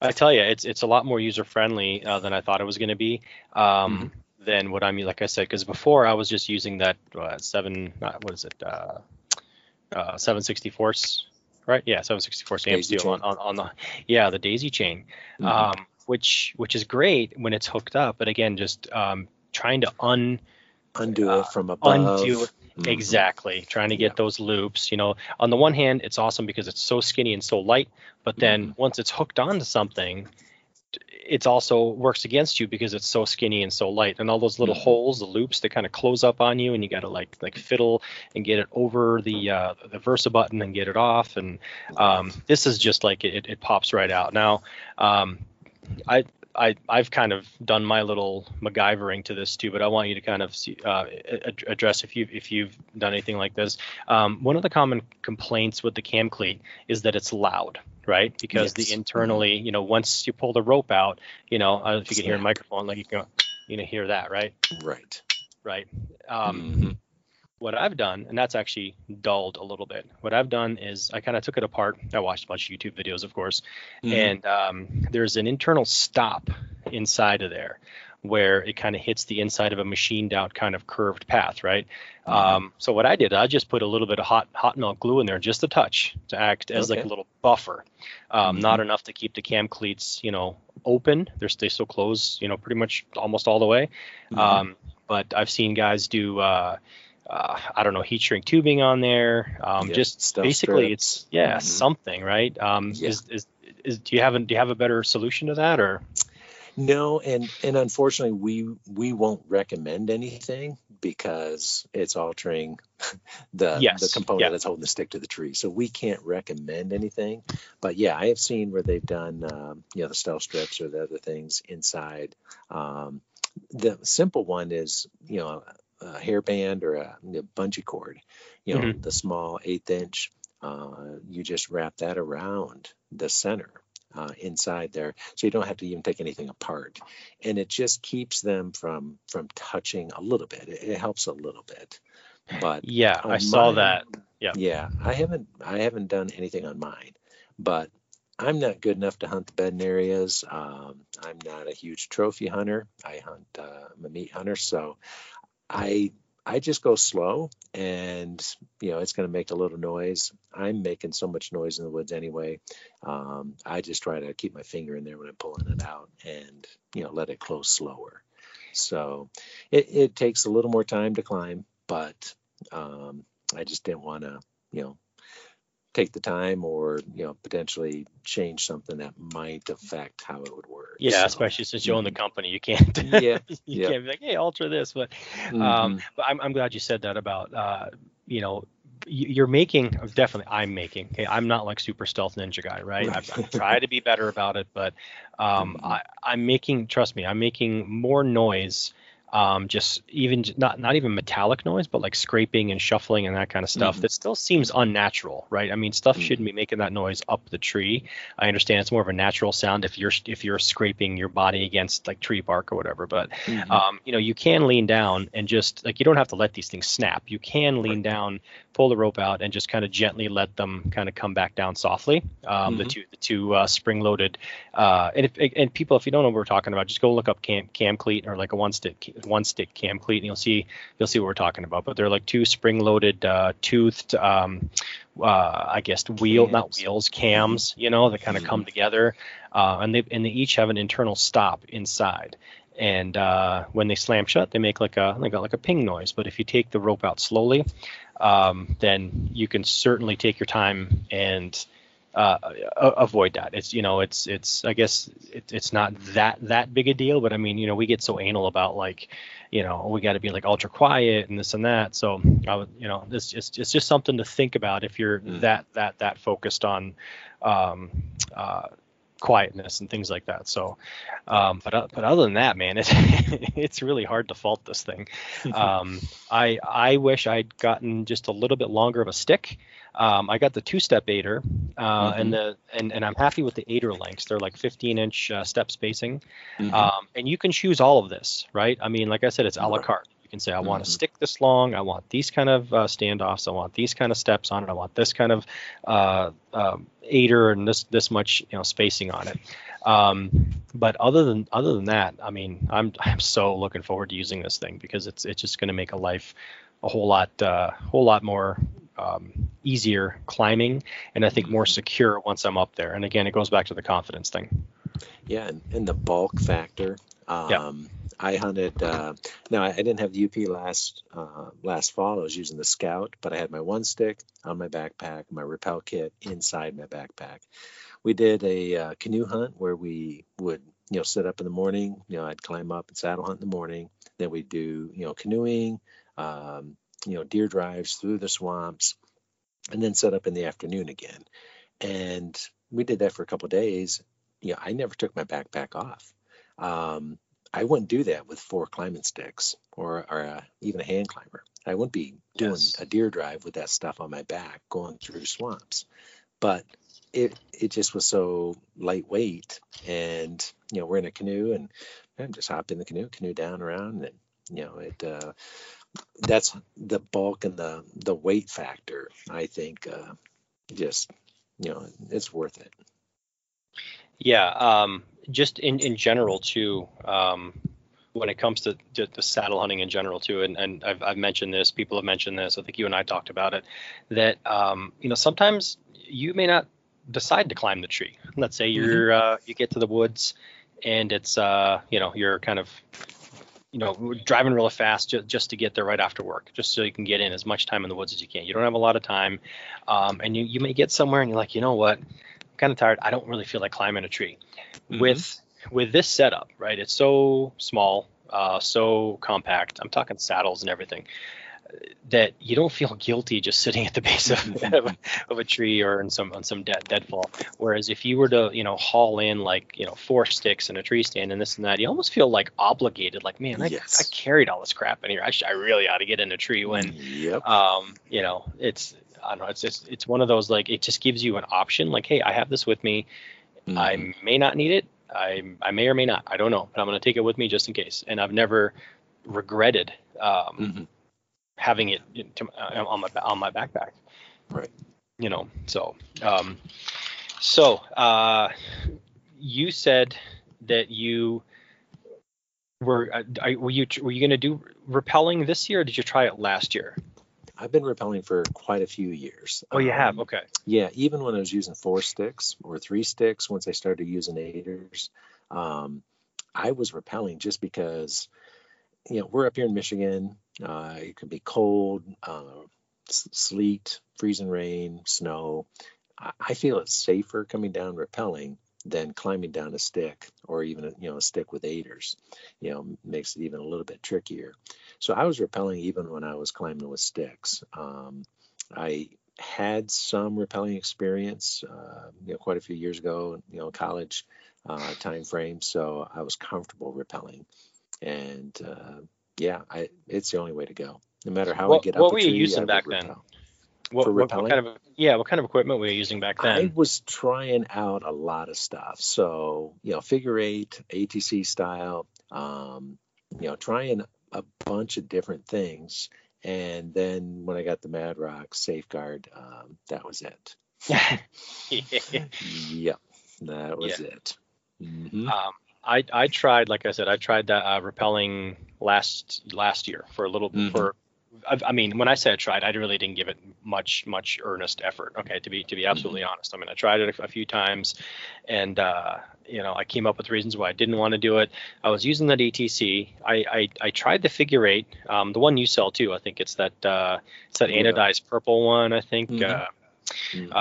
I tell you, it's it's a lot more user friendly uh, than I thought it was going to be. Um, mm-hmm than what I mean. Like I said, because before I was just using that uh, seven, uh, what is it, uh, uh, 764 right? Yeah, 764 AmSteel on, on, on, the yeah the daisy chain, mm-hmm. um, which which is great when it's hooked up. But again, just um, trying to un undo it uh, from above. Undo it. Mm-hmm. Exactly. Trying to get yeah. those loops. You know, on the one hand, it's awesome because it's so skinny and so light, but then mm-hmm. once it's hooked onto something, it's also works against you because it's so skinny and so light. And all those little mm-hmm. holes the loops that kind of close up on you and you got to like like fiddle and get it over the uh, the versa button and get it off. And um, this is just like it, it pops right out. Now um, i I, I've kind of done my little MacGyvering to this too, but I want you to kind of see, uh, address if you if you've done anything like this. Um, one of the common complaints with the cam cleat is that it's loud, right? Because yes. the internally, you know, once you pull the rope out, you know, I don't know if you can hear a microphone, like you can, you know, hear that, right? Right. Right. Um, mm-hmm what I've done, and that's actually dulled a little bit. What I've done is I kind of took it apart. I watched a bunch of YouTube videos, of course, mm-hmm. and um, there's an internal stop inside of there where it kind of hits the inside of a machined out kind of curved path, right? Mm-hmm. Um, so what I did, I just put a little bit of hot hot melt glue in there, just a touch, to act as okay. like a little buffer. Um, mm-hmm. Not enough to keep the cam cleats, you know, open. They're they still close, you know, pretty much almost all the way. Mm-hmm. Um, but I've seen guys do. Uh, uh, I don't know, heat shrink tubing on there. Um, yeah, just basically, strips. it's yeah, mm-hmm. something, right? Um, yeah. Is, is is do you have a, do you have a better solution to that or? No, and and unfortunately, we we won't recommend anything because it's altering the yes. the component yeah. that's holding the stick to the tree. So we can't recommend anything. But yeah, I have seen where they've done um, you know the stealth strips or the other things inside. Um, the simple one is you know a hairband or a, a bungee cord. You know mm-hmm. the small eighth inch. Uh, you just wrap that around the center uh, inside there, so you don't have to even take anything apart, and it just keeps them from from touching a little bit. It, it helps a little bit, but yeah, I saw that. Yeah, yeah, I haven't I haven't done anything on mine, but I'm not good enough to hunt the bedding areas. Um, I'm not a huge trophy hunter. I hunt. Uh, I'm a meat hunter, so I I just go slow and you know it's going to make a little noise. I'm making so much noise in the woods anyway. Um, I just try to keep my finger in there when I'm pulling it out and you know let it close slower. So it, it takes a little more time to climb, but um, I just didn't want to you know take the time or you know potentially change something that might affect how it would yeah so, especially since you own the mm-hmm. company you can't yeah you yeah. can't be like hey alter this but um, mm-hmm. um but I'm, I'm glad you said that about uh you know you're making definitely i'm making okay i'm not like super stealth ninja guy right. I've, I've tried to be better about it but um mm-hmm. I, i'm making trust me i'm making more noise um, just even not not even metallic noise, but like scraping and shuffling and that kind of stuff. Mm-hmm. That still seems unnatural, right? I mean, stuff mm-hmm. shouldn't be making that noise up the tree. I understand it's more of a natural sound if you're if you're scraping your body against like tree bark or whatever. But mm-hmm. um, you know, you can lean down and just like you don't have to let these things snap. You can lean down, pull the rope out, and just kind of gently let them kind of come back down softly. Um, the mm-hmm. two the two uh, spring loaded, uh, and if and people, if you don't know what we're talking about, just go look up cam cam cleat or like a one stick one stick cam cleat, and you'll see you'll see what we're talking about. But they're like two spring-loaded, uh, toothed, um, uh, I guess wheel, cams. not wheels, cams. You know, that kind of come mm-hmm. together, uh, and they and they each have an internal stop inside. And uh, when they slam shut, they make like a they got like a ping noise. But if you take the rope out slowly, um, then you can certainly take your time and uh, avoid that. It's you know it's it's I guess it, it's not that that big a deal, but I mean you know we get so anal about like you know we got to be like ultra quiet and this and that. So I would you know this it's it's just something to think about if you're mm. that that that focused on um, uh, quietness and things like that. So, um, but uh, but other than that, man, it's it's really hard to fault this thing. Um, I I wish I'd gotten just a little bit longer of a stick. Um, I got the two-step aider, uh, mm-hmm. and the and, and I'm happy with the aider lengths. They're like 15-inch uh, step spacing, mm-hmm. um, and you can choose all of this, right? I mean, like I said, it's a la carte. Can say I mm-hmm. want to stick this long, I want these kind of uh, standoffs, I want these kind of steps on it, I want this kind of uh, um, aider and this this much you know spacing on it. Um, but other than other than that, I mean, I'm I'm so looking forward to using this thing because it's it's just going to make a life a whole lot uh, whole lot more um, easier climbing and I think more mm-hmm. secure once I'm up there. And again, it goes back to the confidence thing. Yeah, and, and the bulk factor. Um, yeah. I hunted. Uh, now I didn't have the UP last uh, last fall. I was using the Scout, but I had my one stick on my backpack, my rappel kit inside my backpack. We did a uh, canoe hunt where we would you know sit up in the morning. You know I'd climb up and saddle hunt in the morning. Then we'd do you know canoeing, um, you know, deer drives through the swamps, and then set up in the afternoon again. And we did that for a couple days. You know, I never took my backpack off. Um, I wouldn't do that with four climbing sticks or, or uh, even a hand climber. I wouldn't be doing yes. a deer drive with that stuff on my back going through swamps. But it it just was so lightweight, and you know we're in a canoe, and I'm just hop in the canoe, canoe down around, and you know it uh, that's the bulk and the the weight factor. I think uh, just you know it's worth it. Yeah, um, just in in general too. Um, when it comes to, to, to, saddle hunting in general too, and, and I've, I've mentioned this, people have mentioned this. I think you and I talked about it. That um, you know sometimes you may not decide to climb the tree. Let's say you're mm-hmm. uh, you get to the woods and it's uh, you know you're kind of you know driving really fast just, just to get there right after work, just so you can get in as much time in the woods as you can. You don't have a lot of time, um, and you you may get somewhere and you're like, you know what, kind of tired. I don't really feel like climbing a tree. Mm-hmm. With with this setup, right? It's so small, uh, so compact. I'm talking saddles and everything that you don't feel guilty just sitting at the base of, of, a tree or in some on some dead deadfall. Whereas if you were to you know haul in like you know four sticks and a tree stand and this and that, you almost feel like obligated. Like man, I, yes. I carried all this crap in here. I, should, I really ought to get in a tree when yep. um you know it's I don't know it's just it's one of those like it just gives you an option like hey I have this with me. Mm. I may not need it. I I may or may not. I don't know, but I'm going to take it with me just in case. And I've never regretted um, mm-hmm. having it to, uh, on my on my backpack. Right. You know. So um, so uh, you said that you were uh, were you were you going to do rappelling this year? or Did you try it last year? I've been rappelling for quite a few years. Oh, you um, have? Okay. Yeah, even when I was using four sticks or three sticks, once I started using aiders, um, I was rappelling just because, you know, we're up here in Michigan. Uh, it could be cold, uh, sleet, freezing rain, snow. I, I feel it's safer coming down rappelling than climbing down a stick or even you know a stick with aiders you know makes it even a little bit trickier so i was rappelling even when i was climbing with sticks. Um, i had some rappelling experience uh, you know quite a few years ago you know college uh, time frame. So i was comfortable rappelling and uh, yeah I, it's the only way to go. No matter how what, i get up what were you using back then? what, what, what, kind of yeah what kind of equipment were you using back then? i was trying out a lot of stuff. So you know figure eight atc style um, you know trying a bunch of different things and then when i got the mad rock safeguard um, that was it yeah that was yeah. it mm-hmm. um, I, I tried like I said I tried that uh, rappelling last last year for a little mm-hmm. for I, I, mean, when I say I tried, I really didn't give it much, much earnest effort. Okay, to be to be absolutely mm-hmm. honest. I mean, I tried it a, a few times, and uh, you know, I came up with reasons why I didn't want to do it. I was using that ATC. I I, I tried the figure eight, um, the one you sell too. I think it's that uh, it's that anodized purple one. I think. Mm-hmm. Uh, mm-hmm.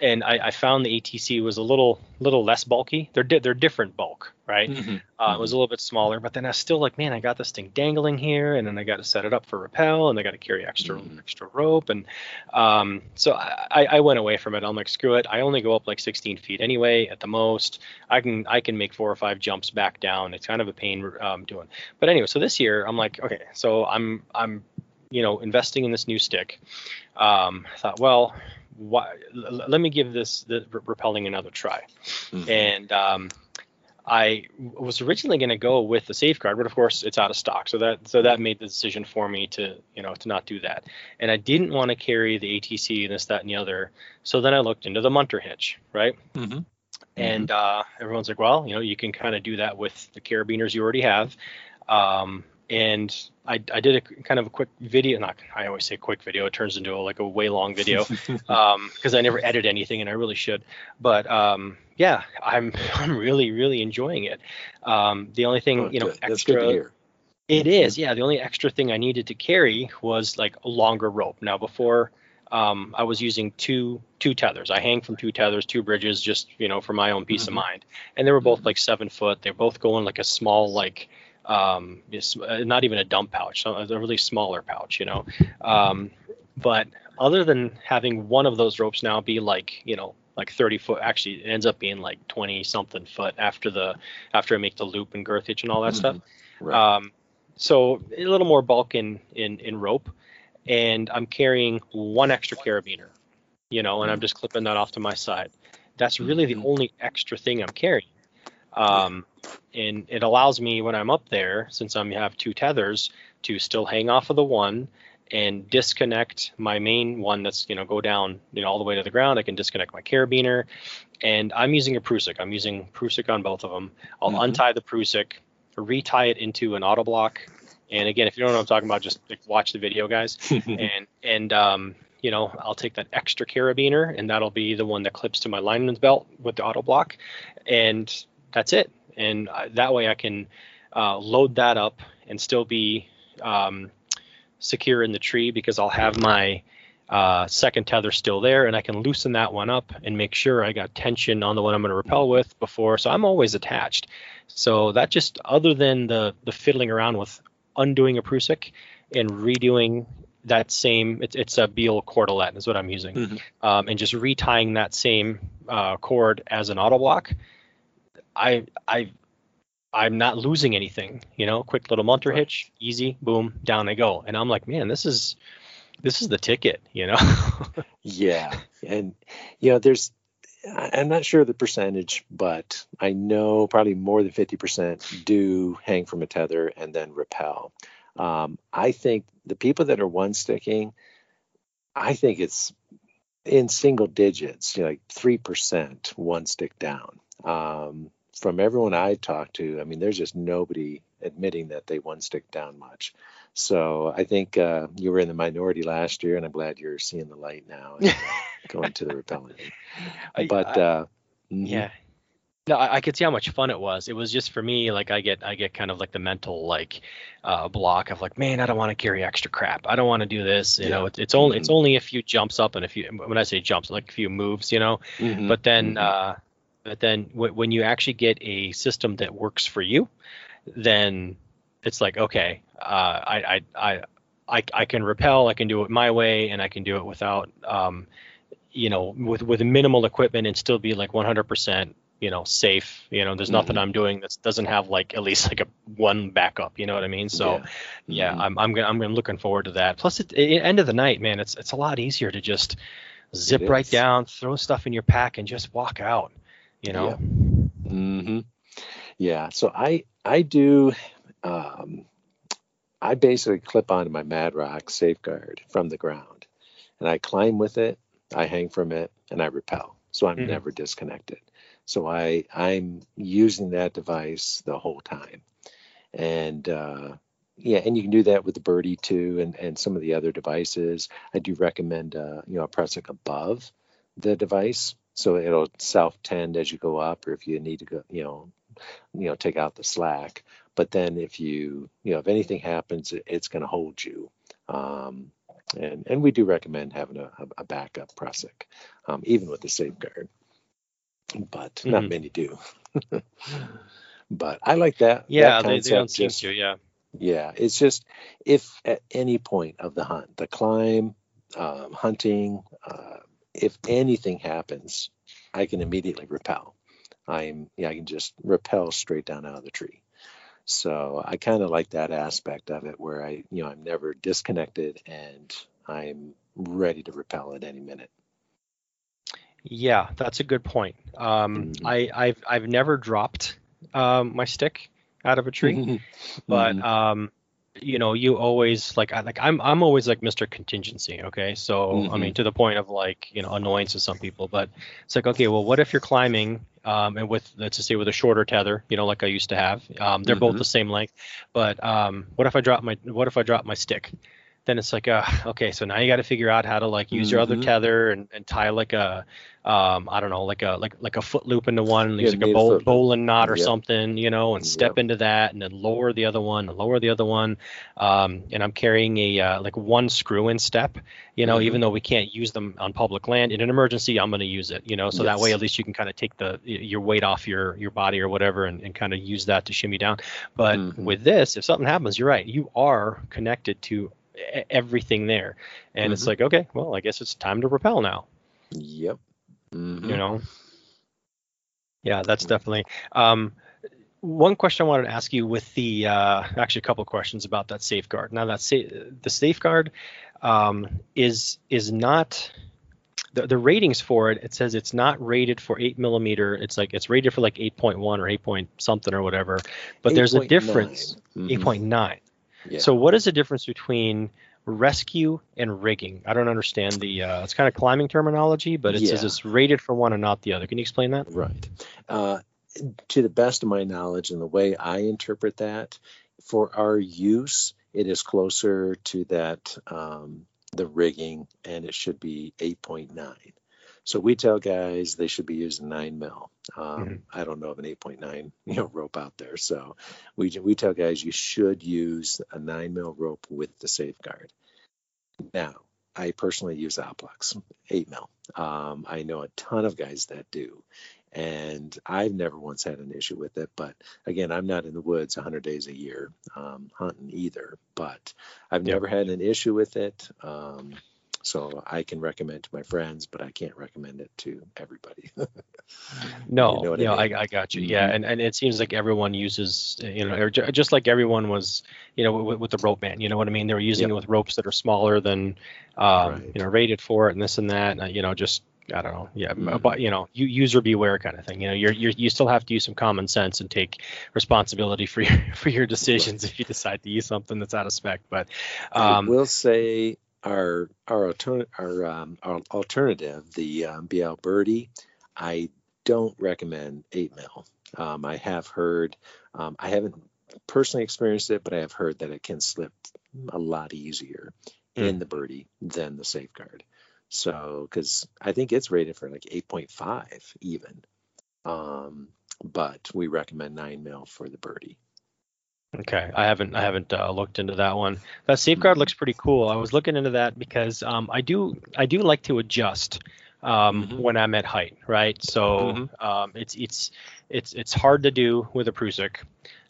And I, I, found the ATC was a little little less bulky. They're di- they're different bulk, right? Mm-hmm. Uh, it was a little bit smaller, but then I was still like, man, I got this thing dangling here, and then I got to set it up for rappel, and I got to carry extra mm-hmm. extra rope, and um, so I, I went away from it. I'm like, screw it. I only go up like 16 feet anyway, at the most. I can I can make four or five jumps back down. It's kind of a pain um, doing. But anyway, so this year I'm like, okay, so I'm I'm you know investing in this new stick. Um, I thought, well why, let me give this the rappelling another try. Mm-hmm. And um, I was originally going to go with the safeguard, but of course it's out of stock. So that so that made the decision for me to you know to not do that. And I didn't want to carry the ATC and this that and the other. So then I looked into the Munter hitch, right? Mm-hmm. And uh, everyone's like, well, you know, you can kind of do that with the carabiners you already have. Um, and I, I did a kind of a quick video. Not I always say quick video. It turns into a, like a way long video because um, I never edit anything, and I really should. But um, yeah, I'm I'm really really enjoying it. Um, the only thing oh, you know good. extra. It is, yeah. The only extra thing I needed to carry was like a longer rope. Now before um, I was using two two tethers. I hang from two tethers, two bridges, just you know for my own peace mm-hmm. of mind. And they were both mm-hmm. like seven foot. They're both going like a small like um, uh, not even a dump pouch, so a really smaller pouch, you know. Um, but other than having one of those ropes now be like, you know, like 30 foot, actually it ends up being like 20 something foot after the after I make the loop and girth hitch and all that mm-hmm. stuff. Right. Um, so a little more bulk in in in rope, and I'm carrying one extra carabiner, you know, and I'm mm-hmm. just clipping that off to my side. That's really the mm-hmm. only extra thing I'm carrying. Um, and it allows me when I'm up there, since I have two tethers, to still hang off of the one and disconnect my main one that's you know go down you know all the way to the ground. I can disconnect my carabiner, and I'm using a Prusik. I'm using Prusik on both of them. I'll Mhm. untie the Prusik, retie it into an auto block. And again, if you don't know what I'm talking about, just like, watch the video, guys. and and um, you know, I'll take that extra carabiner, and that'll be the one that clips to my lineman's belt with the auto block, and that's it. And I, that way, I can uh, load that up and still be um, secure in the tree because I'll have my uh, second tether still there, and I can loosen that one up and make sure I got tension on the one I'm going to repel with before. So I'm always attached. So that just other than the the fiddling around with undoing a Prusik and redoing that same it's, it's a Beal cordelette is what I'm using, Mhm. um, and just retying that same uh, cord as an auto block. I I I'm not losing anything, you know. Quick little munter Right. hitch, easy, boom, down they go, and I'm like, man, this is this is the ticket, you know. Yeah, and you know, there's I'm not sure the percentage, but I know probably more than 50% do hang from a tether and then repel. Um, I think the people that are one sticking, I think it's in single digits, you know, like three percent one stick down. Um, from everyone I talked to, I mean, there's just nobody admitting that they one stick down much. So I think uh, you were in the minority last year, and I'm glad you're seeing the light now and going to the repellent. But I- uh, mhm. Yeah. No, I, I could see how much fun it was. It was just for me, like I get, I get kind of like the mental like uh, block of like, man, I don't want to carry extra crap. I don't want to do this. You know, Yeah. it's, it's only, it's Mhm. only a few jumps up and a few. When I say jumps, like a few moves, you know. Mhm. But then, Mhm. But then w- when you actually get a system that works for you, then it's like, okay, uh, I, I, I, I, I can repel. I can do it my way, and I can do it without, um, you know, with with minimal equipment and still be like 100%, you know, safe. You know, there's nothing Mhm. I'm doing that doesn't have like at least like a one backup. You know what I mean? So Yeah. yeah, Mhm. I'm I'm gonna, I'm looking forward to that. Plus, at the end of the night, man, it's it's a lot easier to just zip right down, throw stuff in your pack, and just walk out. You know? mm-hmm. Yeah. So I I do. Um, I basically clip onto my Mad Rock Safeguard from the ground, and I climb with it. I hang from it, and I repel. So I'm Mhm. never disconnected. So I I'm using that device the whole time, and uh, yeah, and you can do that with the Birdie too, and and some of the other devices. I do recommend uh, you know pressing above the device so it'll self tend as you go up or if you need to go you know you know take out the slack but then if you you know if anything happens it's going to hold you um, and and we do recommend having a, a- backup Prusik, um, even with the safeguard but not Mhm. many do but i like that Yeah, that they, they don't seem just- to. Yeah. yeah, it's just if at any point of the hunt, the climb, um, hunting, uh, if anything happens, I can immediately repel. I'm yeah, I can just repel straight down out of the tree. So I kind of like that aspect of it, where I you know I'm never disconnected and I'm ready to repel at any minute. Yeah, that's a good point. Um, Mhm. I, I've I've never dropped um, my stick out of a tree, but Mhm. um, you know, you always like I like I'm I'm always like Mr. Contingency. Okay, so I mean to the point of like you know annoyance to some people, but it's like okay, well, what if you're climbing um, and with let's just say with a shorter tether, you know, like I used to have, um, they're both Mhm. the same length, but um, what if I drop my what if I drop my stick? Then it's like, uh, okay, so now you got to figure out how to like use your other Mhm. tether and, and tie like a, um, I don't know, like a like like a foot loop into one, Yeah, use like a bowl, foot bowling knot or Yep. something, you know, and step Yep. into that, and then lower the other one, and lower the other one, um, and I'm carrying a uh, like one screw in step, you know, Mhm. even though we can't use them on public land in an emergency, I'm going to use it, you know, so that way at least you can kind of take the your weight off your your body or whatever, and, and kind of use that to shimmy down. But Mhm. with this, if something happens, you're right, you are connected to everything there, and it's Mhm. like, okay, well, I guess it's time to repel now Yep. Mhm. you know yeah that's definitely um one question i wanted to ask you with the uh actually a couple questions about that safeguard now that sa- the safeguard um is is not the, the ratings for it it says it's not rated for 8 millimeter it's like it's rated for like 8.1 or 8 point something or whatever but there's a 8.9. difference Mhm. 8.9 Yeah. so what is the difference between rescue and rigging. I don't understand the. Uh, it's kind of climbing terminology, but it Yeah. says it's rated for one and not the other. Can you explain that? Right. Uh, to the best of my knowledge and the way I interpret that, for our use, it is closer to that um, the rigging, and it should be 8.9. So we tell guys they should be using nine mil. Um, Mhm. I don't know of an 8.9 you know rope out there, so we we tell guys you should use a nine mil rope with the safeguard. Now, I personally use Oplux, eight mil. Um, I know a ton of guys that do, and I've never once had an issue with it. But again, I'm not in the woods 100 days a year um, hunting either. But I've never had an issue with it. So I can recommend to my friends, but I can't recommend it to everybody. No, You know you I know, I. I got you. Yeah, Mhm. and, and it seems like everyone uses, you know, or ju- just like everyone was, you know, with, with the rope man. You know what I mean? They were using Yep. it with ropes that are smaller than, um, Right. you know, rated for it and this and that. And, uh, you know, just I don't know. Yeah, Mhm. but you know, you user beware kind of thing. You know, you're, you're you still have to use some common sense and take responsibility for your for your decisions if you decide to use something that's out of spec. But I um, will say our our alter, our, um, our alternative, the um, Beal Birdie, I don't recommend eight mil. Um, I have heard, um, I haven't personally experienced it, but I have heard that it can slip a lot easier in the Birdie than the Safeguard. So, because I think it's rated for like 8.5 even, um, but we recommend nine mil for the Birdie. Okay, I haven't I haven't uh, looked into that one. That safeguard looks pretty cool. I was looking into that because um, I do I do like to adjust um, Mhm. when I'm at height, right? So Mhm. um, it's it's it's it's hard to do with a Prusik.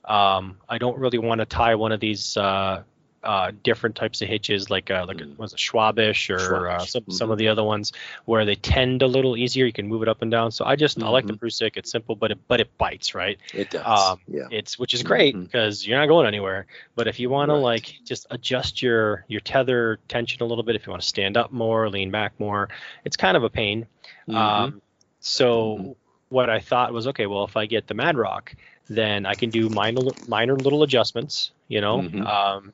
Um, I don't really want to tie one of these uh, uh, different types of hitches, like uh, like Mm. was it Schwabisch or uh, Schwabisch, some some of the other ones where they tend a little easier. You can move it up and down. So I just I like the Prusik. It's simple, but it but it bites, right? It does. Um, yeah. it's which is great because you're not going anywhere. But if you want Right. to like just adjust your your tether tension a little bit, if you want to stand up more, lean back more, it's kind of a pain. Mhm. Um, so Mhm. what I thought was okay, well if I get the Mad Rock, then I can do minor minor little adjustments, you know, um,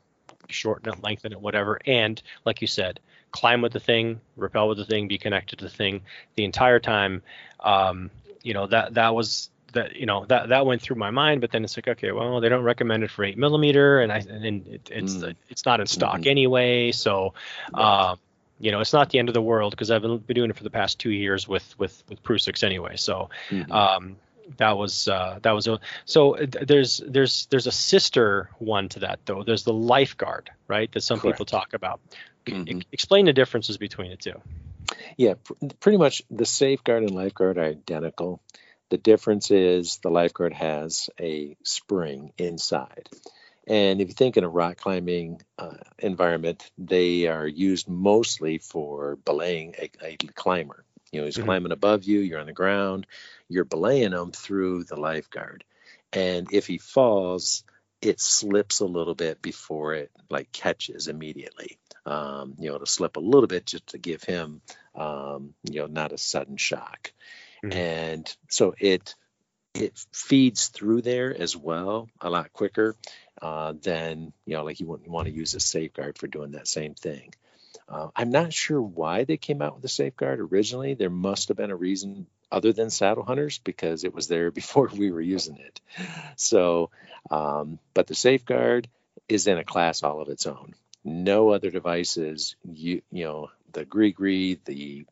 shorten it, lengthen it, whatever, and like you said, climb with the thing, rappel with the thing, be connected to the thing the entire time. Um, you know that that was that you know that that went through my mind, but then it's like okay, well they don't recommend it for eight millimeter, and I and it, it's Mm. it's not in stock Mhm. anyway, so um, you know it's not the end of the world because I've been, been doing it for the past two years with with with Prusiks anyway, so Mhm. um, that was uh, that was a- so there's there's there's a sister one to that though. There's the lifeguard, right? That some people talk about. E- Mhm. explain the differences between the two. Yeah, pr- pretty much the safeguard and lifeguard are identical. The difference is the lifeguard has a spring inside. And if you think in a rock climbing uh, environment, they are used mostly for belaying a, a climber. You know, he's Mhm. climbing above you, you're on the ground, you're belaying him through the lifeguard. And if he falls, it slips a little bit before it like catches immediately. Um, you know, to slip a little bit just to give him, um, you know, not a sudden shock. Mhm. And so it it feeds through there as well a lot quicker uh, than you know, like you wouldn't want to use a safeguard for doing that same thing. Uh, I'm not sure why they came out with the safeguard originally. There must have been a reason other than saddle hunters because it was there before we were using it. So, um, but the safeguard is in a class all of its own. No other devices, you you know, the Gree the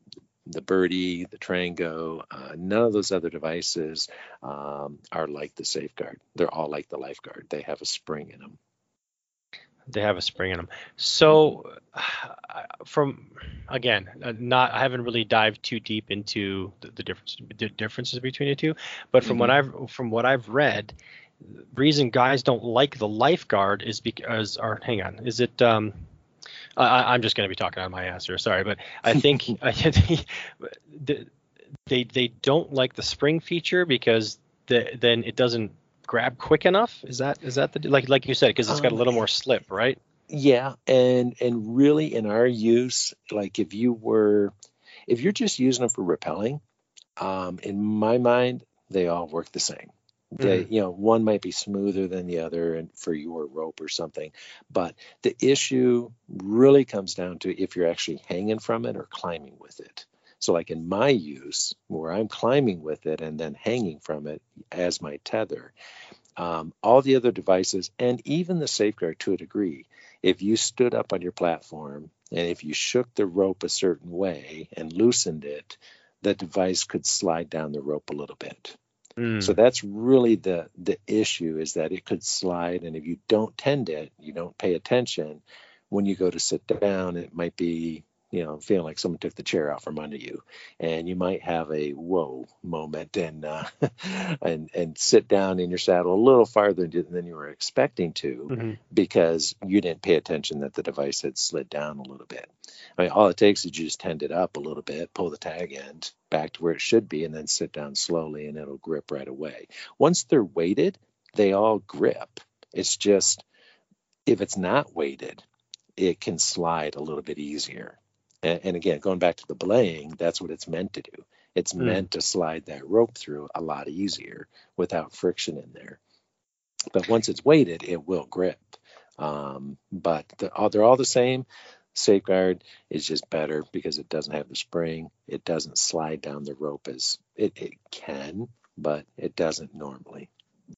the Birdie, the Trango, uh, none of those other devices um, are like the safeguard. They're all like the lifeguard. They have a spring in them. They have a spring in them. So, from again, uh, not I haven't really dived too deep into the, the difference the differences between the two, but from what I've from what I've read, the reason guys don't like the lifeguard is because or hang on, is it um. I, I'm just going to be talking out of my ass here. Sorry, but I think I they they don't like the spring feature because the, then it doesn't grab quick enough. Is that is that the like like you said because it's got a Um, little more slip, right? Yeah, and and really in our use, like if you were, if you're just using them for repelling, um, in my mind, they all work the same. They, you know, one might be smoother than the other, and for your rope or something. But the issue really comes down to if you're actually hanging from it or climbing with it. So, like in my use, where I'm climbing with it and then hanging from it as my tether, um, all the other devices, and even the safeguard to a degree, if you stood up on your platform and if you shook the rope a certain way and loosened it, the device could slide down the rope a little bit. Mm. So that's really the the issue is that it could slide, and if you don't tend it, you don't pay attention. When you go to sit down, it might be you know, feeling like someone took the chair out from under you, and you might have a whoa moment and uh, and and sit down in your saddle a little farther than you were expecting to, mm-hmm. because you didn't pay attention that the device had slid down a little bit. I mean, all it takes is you just tend it up a little bit, pull the tag end back to where it should be, and then sit down slowly, and it'll grip right away. Once they're weighted, they all grip. It's just if it's not weighted, it can slide a little bit easier. And, and, again, going back to the belaying, that's what it's meant to do. It's mm. meant to slide that rope through a lot easier without friction in there. But once it's weighted, it will grip. Um, but the, they're all the same. Safeguard is just better because it doesn't have the spring. It doesn't slide down the rope as it, it can, but it doesn't normally.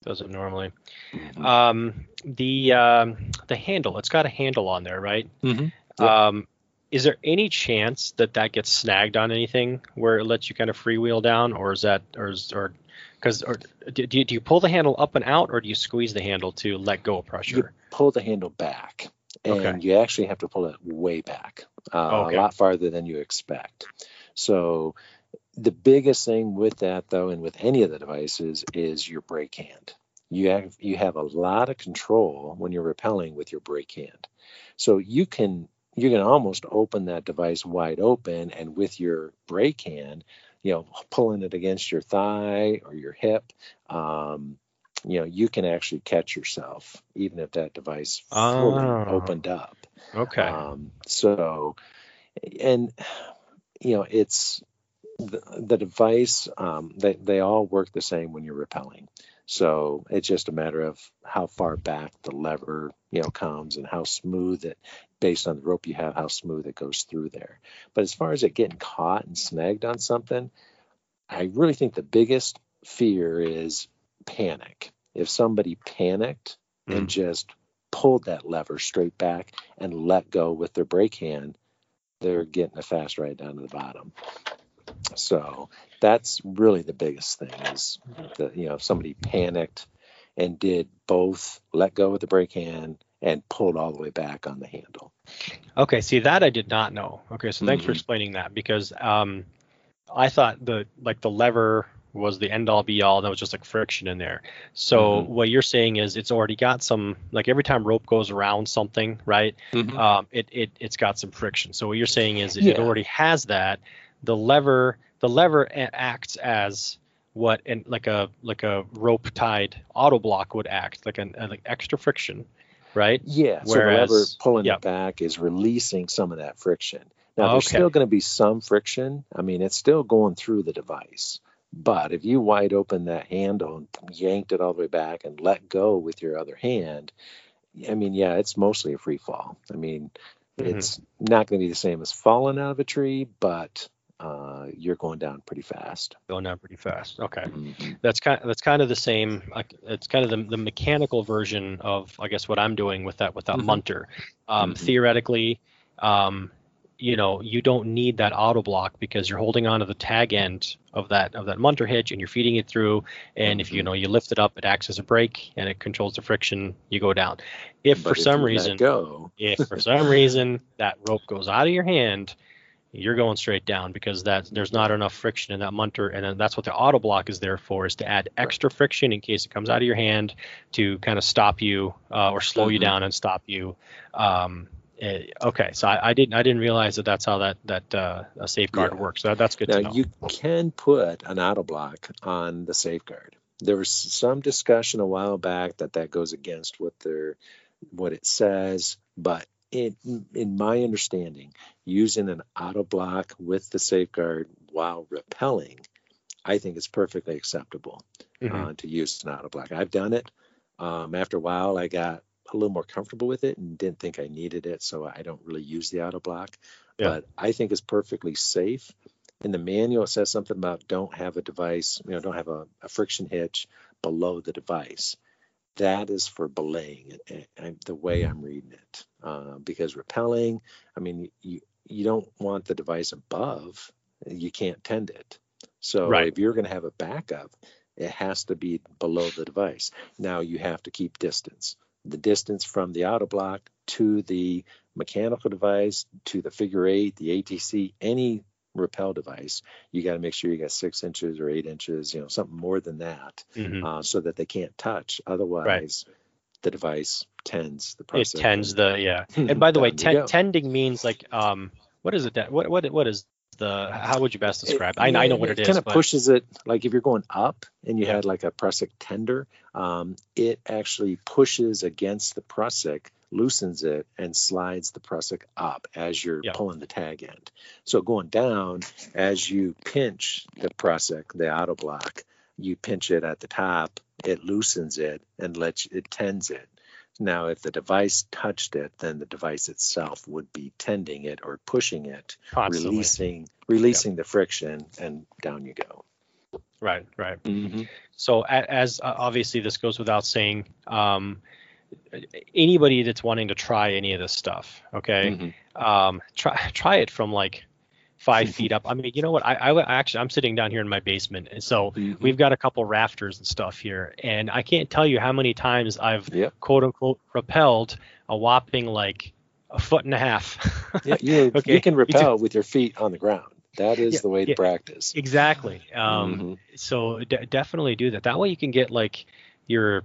Doesn't normally. Mm-hmm. Um, the um, the handle, it's got a handle on there, right? Mm-hmm. Yep. Um, is there any chance that that gets snagged on anything where it lets you kind of freewheel down, or is that, or is, or because or do, do, you, do you pull the handle up and out, or do you squeeze the handle to let go of pressure? You pull the handle back, and okay. you actually have to pull it way back, uh, okay. a lot farther than you expect. So the biggest thing with that, though, and with any of the devices, is your brake hand. You have you have a lot of control when you're rappelling with your brake hand. So you can you can almost open that device wide open and with your brake hand, you know, pulling it against your thigh or your hip, um, you know, you can actually catch yourself even if that device fully oh. opened up. Okay. Um, so, and you know, it's the, the device. Um, they they all work the same when you're rappelling. So it's just a matter of how far back the lever, you know, comes and how smooth it, based on the rope you have, how smooth it goes through there. But as far as it getting caught and snagged on something, I really think the biggest fear is panic. If somebody panicked mm. and just pulled that lever straight back and let go with their brake hand, they're getting a fast ride down to the bottom. So that's really the biggest thing is that you know if somebody panicked and did both let go with the brake hand and pulled all the way back on the handle. Okay, see that I did not know. Okay, so thanks mm-hmm. for explaining that because um, I thought the like the lever was the end all be all. That was just like friction in there. So mm-hmm. what you're saying is it's already got some like every time rope goes around something, right? Mm-hmm. Um, it it it's got some friction. So what you're saying is yeah. it already has that. The lever the lever acts as what and like a like a rope tied auto block would act like an, like extra friction right yeah Whereas, so the lever pulling yep. it back is releasing some of that friction now there's okay. still going to be some friction i mean it's still going through the device but if you wide open that handle and yanked it all the way back and let go with your other hand i mean yeah it's mostly a free fall i mean mm-hmm. it's not going to be the same as falling out of a tree but uh, you're going down pretty fast. Going down pretty fast. Okay, mm-hmm. that's kind of, that's kind of the same. It's kind of the, the mechanical version of I guess what I'm doing with that with that mm-hmm. munter. Um, mm-hmm. Theoretically, um, you know, you don't need that auto block because you're holding onto the tag end of that of that munter hitch and you're feeding it through. And if you mm-hmm. know you lift it up, it acts as a brake and it controls the friction. You go down. If but for if some reason, go. if for some reason that rope goes out of your hand you're going straight down because that there's not enough friction in that munter, and that's what the auto block is there for, is to add extra friction in case it comes out of your hand to kind of stop you uh, or slow mm-hmm. you down and stop you. Um, eh, okay, so I, I, didn't I didn't realize that that's how that that uh, a safeguard yeah. works. So that's good now, to know. You can put an auto block on the safeguard. There was some discussion a while back that that goes against what their what it says, but in, in my understanding, using an auto block with the safeguard while rappelling I think it's perfectly acceptable Mhm. uh, to use an auto block. I've done it. Um, after a while, I got a little more comfortable with it and didn't think I needed it, so I don't really use the auto block. Yeah. But I think it's perfectly safe. In the manual, it says something about don't have a device, you know, don't have a, a friction hitch below the device. That is for belaying it, eh, eh, the way I'm reading it. Uh, because repelling, I mean, you you don't want the device above, you can't tend it. So Right. if you're going to have a backup, it has to be below the device. Now you have to keep distance. The distance from the auto block to the mechanical device to the figure eight, the ATC, any repel device, you got to make sure you got six inches or eight inches, you know, something more than that, Mhm. uh, so that they can't touch. Otherwise, the device tends the process. It tends the yeah. And by the way, ten, tending means like um, what is it? that- What what what is the? How would you best describe? it? I, I know what it is. kind of but- pushes it like if you're going up and you Yeah. had like a prusik tender, um, it actually pushes against the prusik, loosens it, and slides the prusik up as you're Yeah. pulling the tag end. So going down, as you pinch the prusik, the auto block, you pinch it at the top, it loosens it and lets it tends it. Now, if the device touched it, then the device itself would be tending it or pushing it, constantly. releasing releasing the friction, and down you go. Right, right. Mm-hmm. So a- as uh, obviously this goes without saying, um, anybody that's wanting to try any of this stuff, okay, Mm-hmm. um, try try it from like five feet up. I mean, you know what? I, I actually I'm sitting down here in my basement, and so Mm-hmm. we've got a couple rafters and stuff here, and I can't tell you how many times I've Yep. quote unquote repelled a whopping like a foot and a half. Yeah, you, Okay, you can repel with your feet on the ground. That is Yeah, the way to yeah. practice. exactly. Um, Mhm. so de- definitely do that that way you can get like your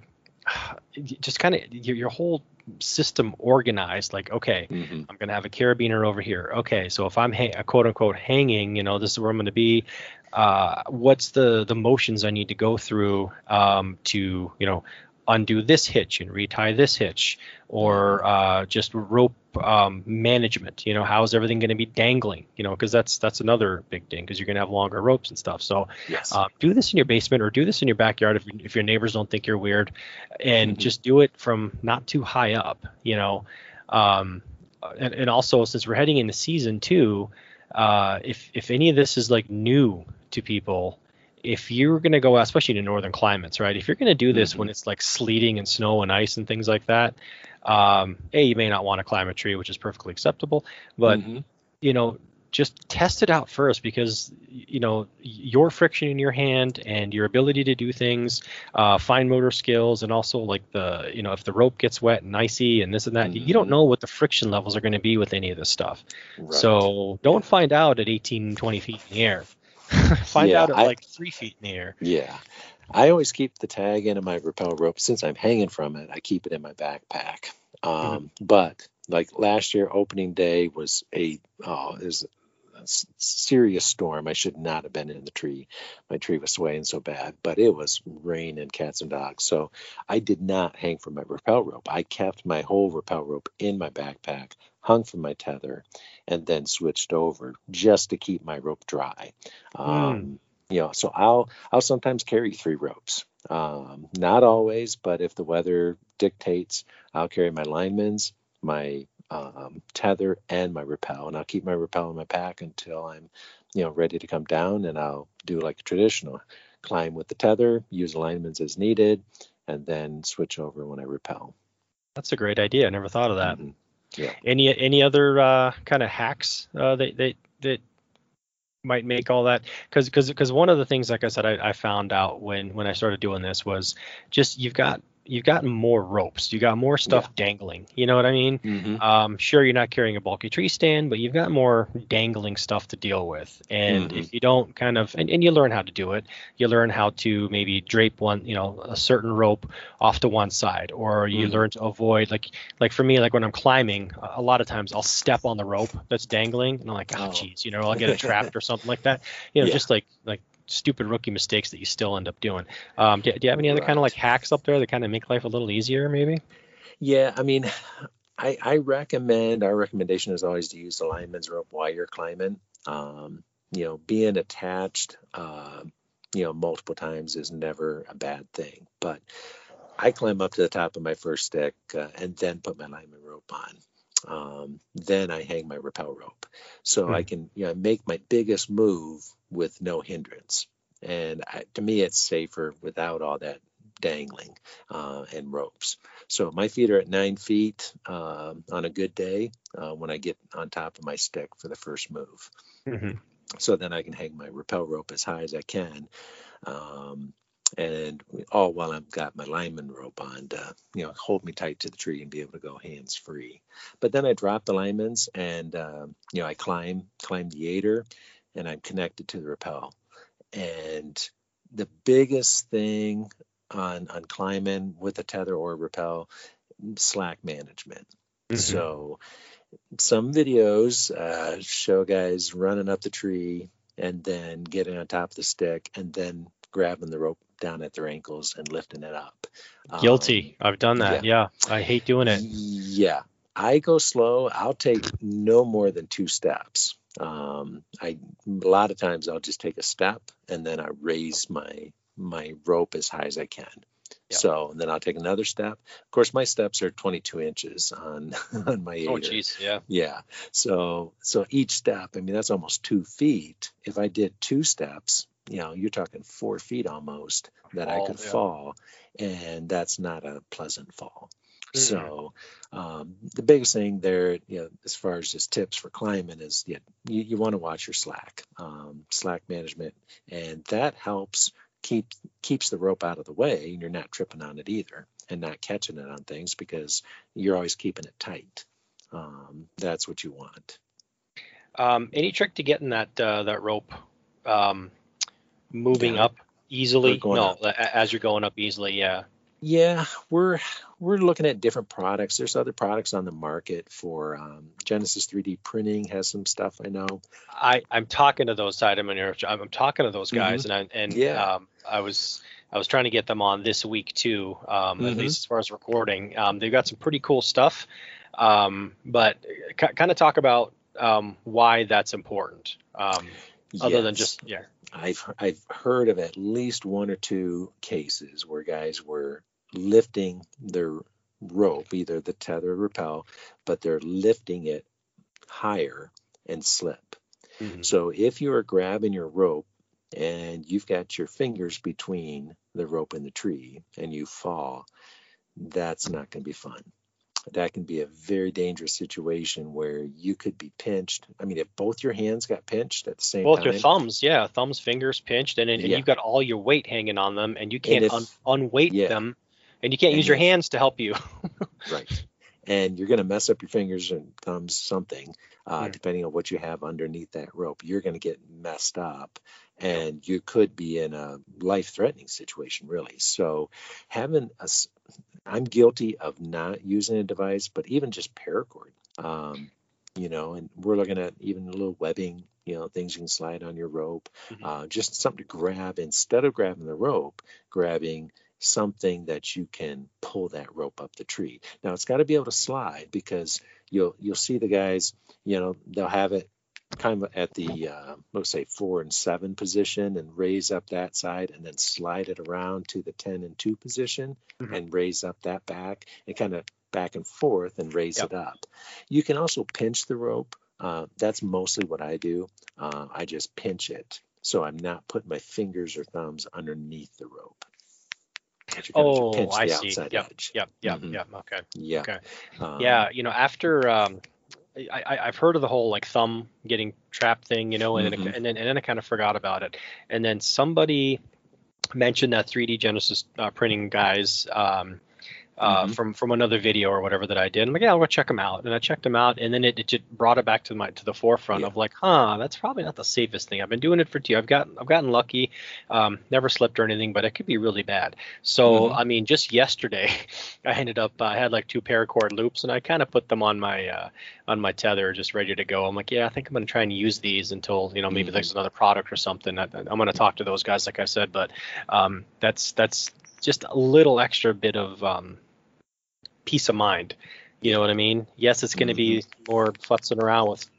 just kind of your, your whole system organized like okay Mhm. i'm going to have a carabiner over here okay so if i'm ha- quote unquote hanging you know this is where i'm going to be uh, what's the the motions i need to go through um, to you know undo this hitch and retie this hitch or uh, just rope um, management you know how is everything going to be dangling you know because that's that's another big thing because you're going to have longer ropes and stuff so Yes. uh, do this in your basement or do this in your backyard if, if your neighbors don't think you're weird and Mhm. just do it from not too high up you know um, and, and also since we're heading into season two uh, if if any of this is like new to people if you're going to go out, especially in northern climates right if you're going to do this when it's like sleeting and snow and ice and things like that um, a you may not want to climb a tree which is perfectly acceptable but Mhm. you know just test it out first because you know your friction in your hand and your ability to do things uh, fine motor skills and also like the you know if the rope gets wet and icy and this and that you don't Mhm. know what the friction levels are going to be with any of this stuff Right. so don't find out at 18 20 feet in the air find Yeah, out at I- like three feet in the air Yeah. I always keep the tag in my rappel rope. Since I'm hanging from it, I keep it in my backpack. Um, But like last year, opening day was a oh, it was a serious storm. I should not have been in the tree. My tree was swaying so bad, but it was rain and cats and dogs. So I did not hang from my rappel rope. I kept my whole rappel rope in my backpack, hung from my tether, and then switched over just to keep my rope dry. Um, you know, so I'll I'll sometimes carry three ropes. Um, not always, but if the weather dictates, I'll carry my lineman's, my um, tether, and my rappel, and I'll keep my rappel in my pack until I'm, you know, ready to come down, and I'll do like a traditional climb with the tether, use lineman's as needed, and then switch over when I rappel. that's a great idea i never thought of that Mhm. any any other uh, kind of hacks uh, that that that might make all that because because because one of the things like I said I, I found out when when I started doing this was just you've got you've got more ropes you got more stuff dangling you know what I mean Mhm. um, sure you're not carrying a bulky tree stand but you've got more dangling stuff to deal with and Mhm. if you don't kind of and, and you learn how to do it you learn how to maybe drape one you know a certain rope off to one side or you Mhm. learn to avoid like like for me like when i'm climbing a lot of times i'll step on the rope that's dangling and i'm like oh Oh. jeez you know i'll get it trapped or something like that you know Yeah. just like like stupid rookie mistakes that you still end up doing um do, do you have any other kind of like hacks up there that kind of make life a little easier maybe Yeah, I mean, I, I recommend our recommendation is always to use the lineman's rope while you're climbing. Um, you know, being attached uh, you know, multiple times is never a bad thing. But I climb up to the top of my first stick uh, and then put my lineman rope on. Um, then I hang my rappel rope. So I can you know, make my biggest move with no hindrance. And I, to me, it's safer without all that dangling uh, and ropes. So my feet are at nine feet uh, on a good day uh, when I get on top of my stick for the first move. Mhm. So then I can hang my rappel rope as high as I can. Um, and all while I've got my lineman rope on to, you know, hold me tight to the tree and be able to go hands free. But then I drop the linemans and, uh, you know, I climb, climb the aider and I'm connected to the rappel. And the biggest thing on, on climbing with a tether or a rappel, slack management. Mhm. So some videos uh, show guys running up the tree and then getting on top of the stick and then grabbing the rope down at their ankles and lifting it up. Um, Guilty. I've done that. Yeah. I hate doing it. yeah, I go slow. I'll take no more than two steps. Um, I a lot of times I'll just take a step and then I raise my my rope as high as I can. Yeah. So then I'll take another step. Of course, my steps are 22 inches on on my Oh, jeez. Yeah. Yeah. So so each step, I mean, that's almost two feet. If I did two steps, you know, you're talking four feet almost that I could yeah. fall, and that's not a pleasant fall. Mhm. So um, the biggest thing there, you know, as far as just tips for climbing is yeah, you, you want to watch your slack, um, slack management, and that helps keep keeps the rope out of the way, and you're not tripping on it either, and not catching it on things because you're always keeping it tight. Um, that's what you want. Um, any trick to getting that uh, that rope um, moving Yeah. up easily? No, up. as you're going up easily. Yeah. Yeah, we're we're looking at different products. There's other products on the market for um, Genesis 3D printing has some stuff I know. I I'm talking to those side of I'm, I'm talking to those guys, and I and Mm-hmm. Yeah. um, I was I was trying to get them on this week too, um, at Mhm. least as far as recording. Um, they've got some pretty cool stuff, um, but k- kind of talk about um, why that's important, other than just yeah. I've I've heard of at least one or two cases where guys were lifting their rope, either the tether or rappel, but they're lifting it higher and slip. Mhm. So if you are grabbing your rope and you've got your fingers between the rope and the tree and you fall, that's not going to be fun. That can be a very dangerous situation where you could be pinched. I mean, if both your hands got pinched at the same Both time, your thumbs, yeah, thumbs, fingers pinched, and, and Yeah. you've got all your weight hanging on them, and you can't if- un- unweight yeah. them, and you can't And use your hands to help you. right? And you're going to mess up your fingers and thumbs, something, uh, Hmm. depending on what you have underneath that rope. You're going to get messed up, and you could be in a life-threatening situation, really. So, having a, I'm guilty of not using a device, but even just paracord, um, you know, and we're looking at even a little webbing, you know, things you can slide on your rope, Mhm. uh, just something to grab instead of grabbing the rope, grabbing something that you can pull that rope up the tree. Now it's got to be able to slide because you'll you'll see the guys, you know, they'll have it kind of at the uh, let's say four and seven position and raise up that side and then slide it around to the 10 and 2 position Mhm. and raise up that back and kind of back and forth and raise Yep. it up. You can also pinch the rope. Uh, that's mostly what I do. Uh, I just pinch it so I'm not putting my fingers or thumbs underneath the rope. But you kind of Oh, I see. Yep. Yep, yep, Mhm. yep. Okay. Yeah. Okay. Um, yeah, you know, after um, I, I've heard of the whole like thumb getting trapped thing, you know, and then Mhm. it, and then and then I kind of forgot about it, and then somebody mentioned that 3D Genesis uh, printing guys. Um, uh, Mhm. from from another video or whatever that I did. I'm like, yeah, I'll go check them out. And I checked them out, and then it, it just brought it back to my to the forefront Yeah. of like, huh, that's probably not the safest thing. I've been doing it for two. I've got I've gotten lucky, um, never slipped or anything, but it could be really bad. So Mhm. I mean, just yesterday, I ended up I had like two paracord loops, and I kind of put them on my uh, on my tether, just ready to go. I'm like, yeah, I think I'm gonna try and use these until you know maybe Mhm. there's another product or something. I, I'm gonna talk to those guys, like I said, but um, that's that's just a little extra bit of um, peace of mind. You know what I mean? Yes, it's going to be more futzing around with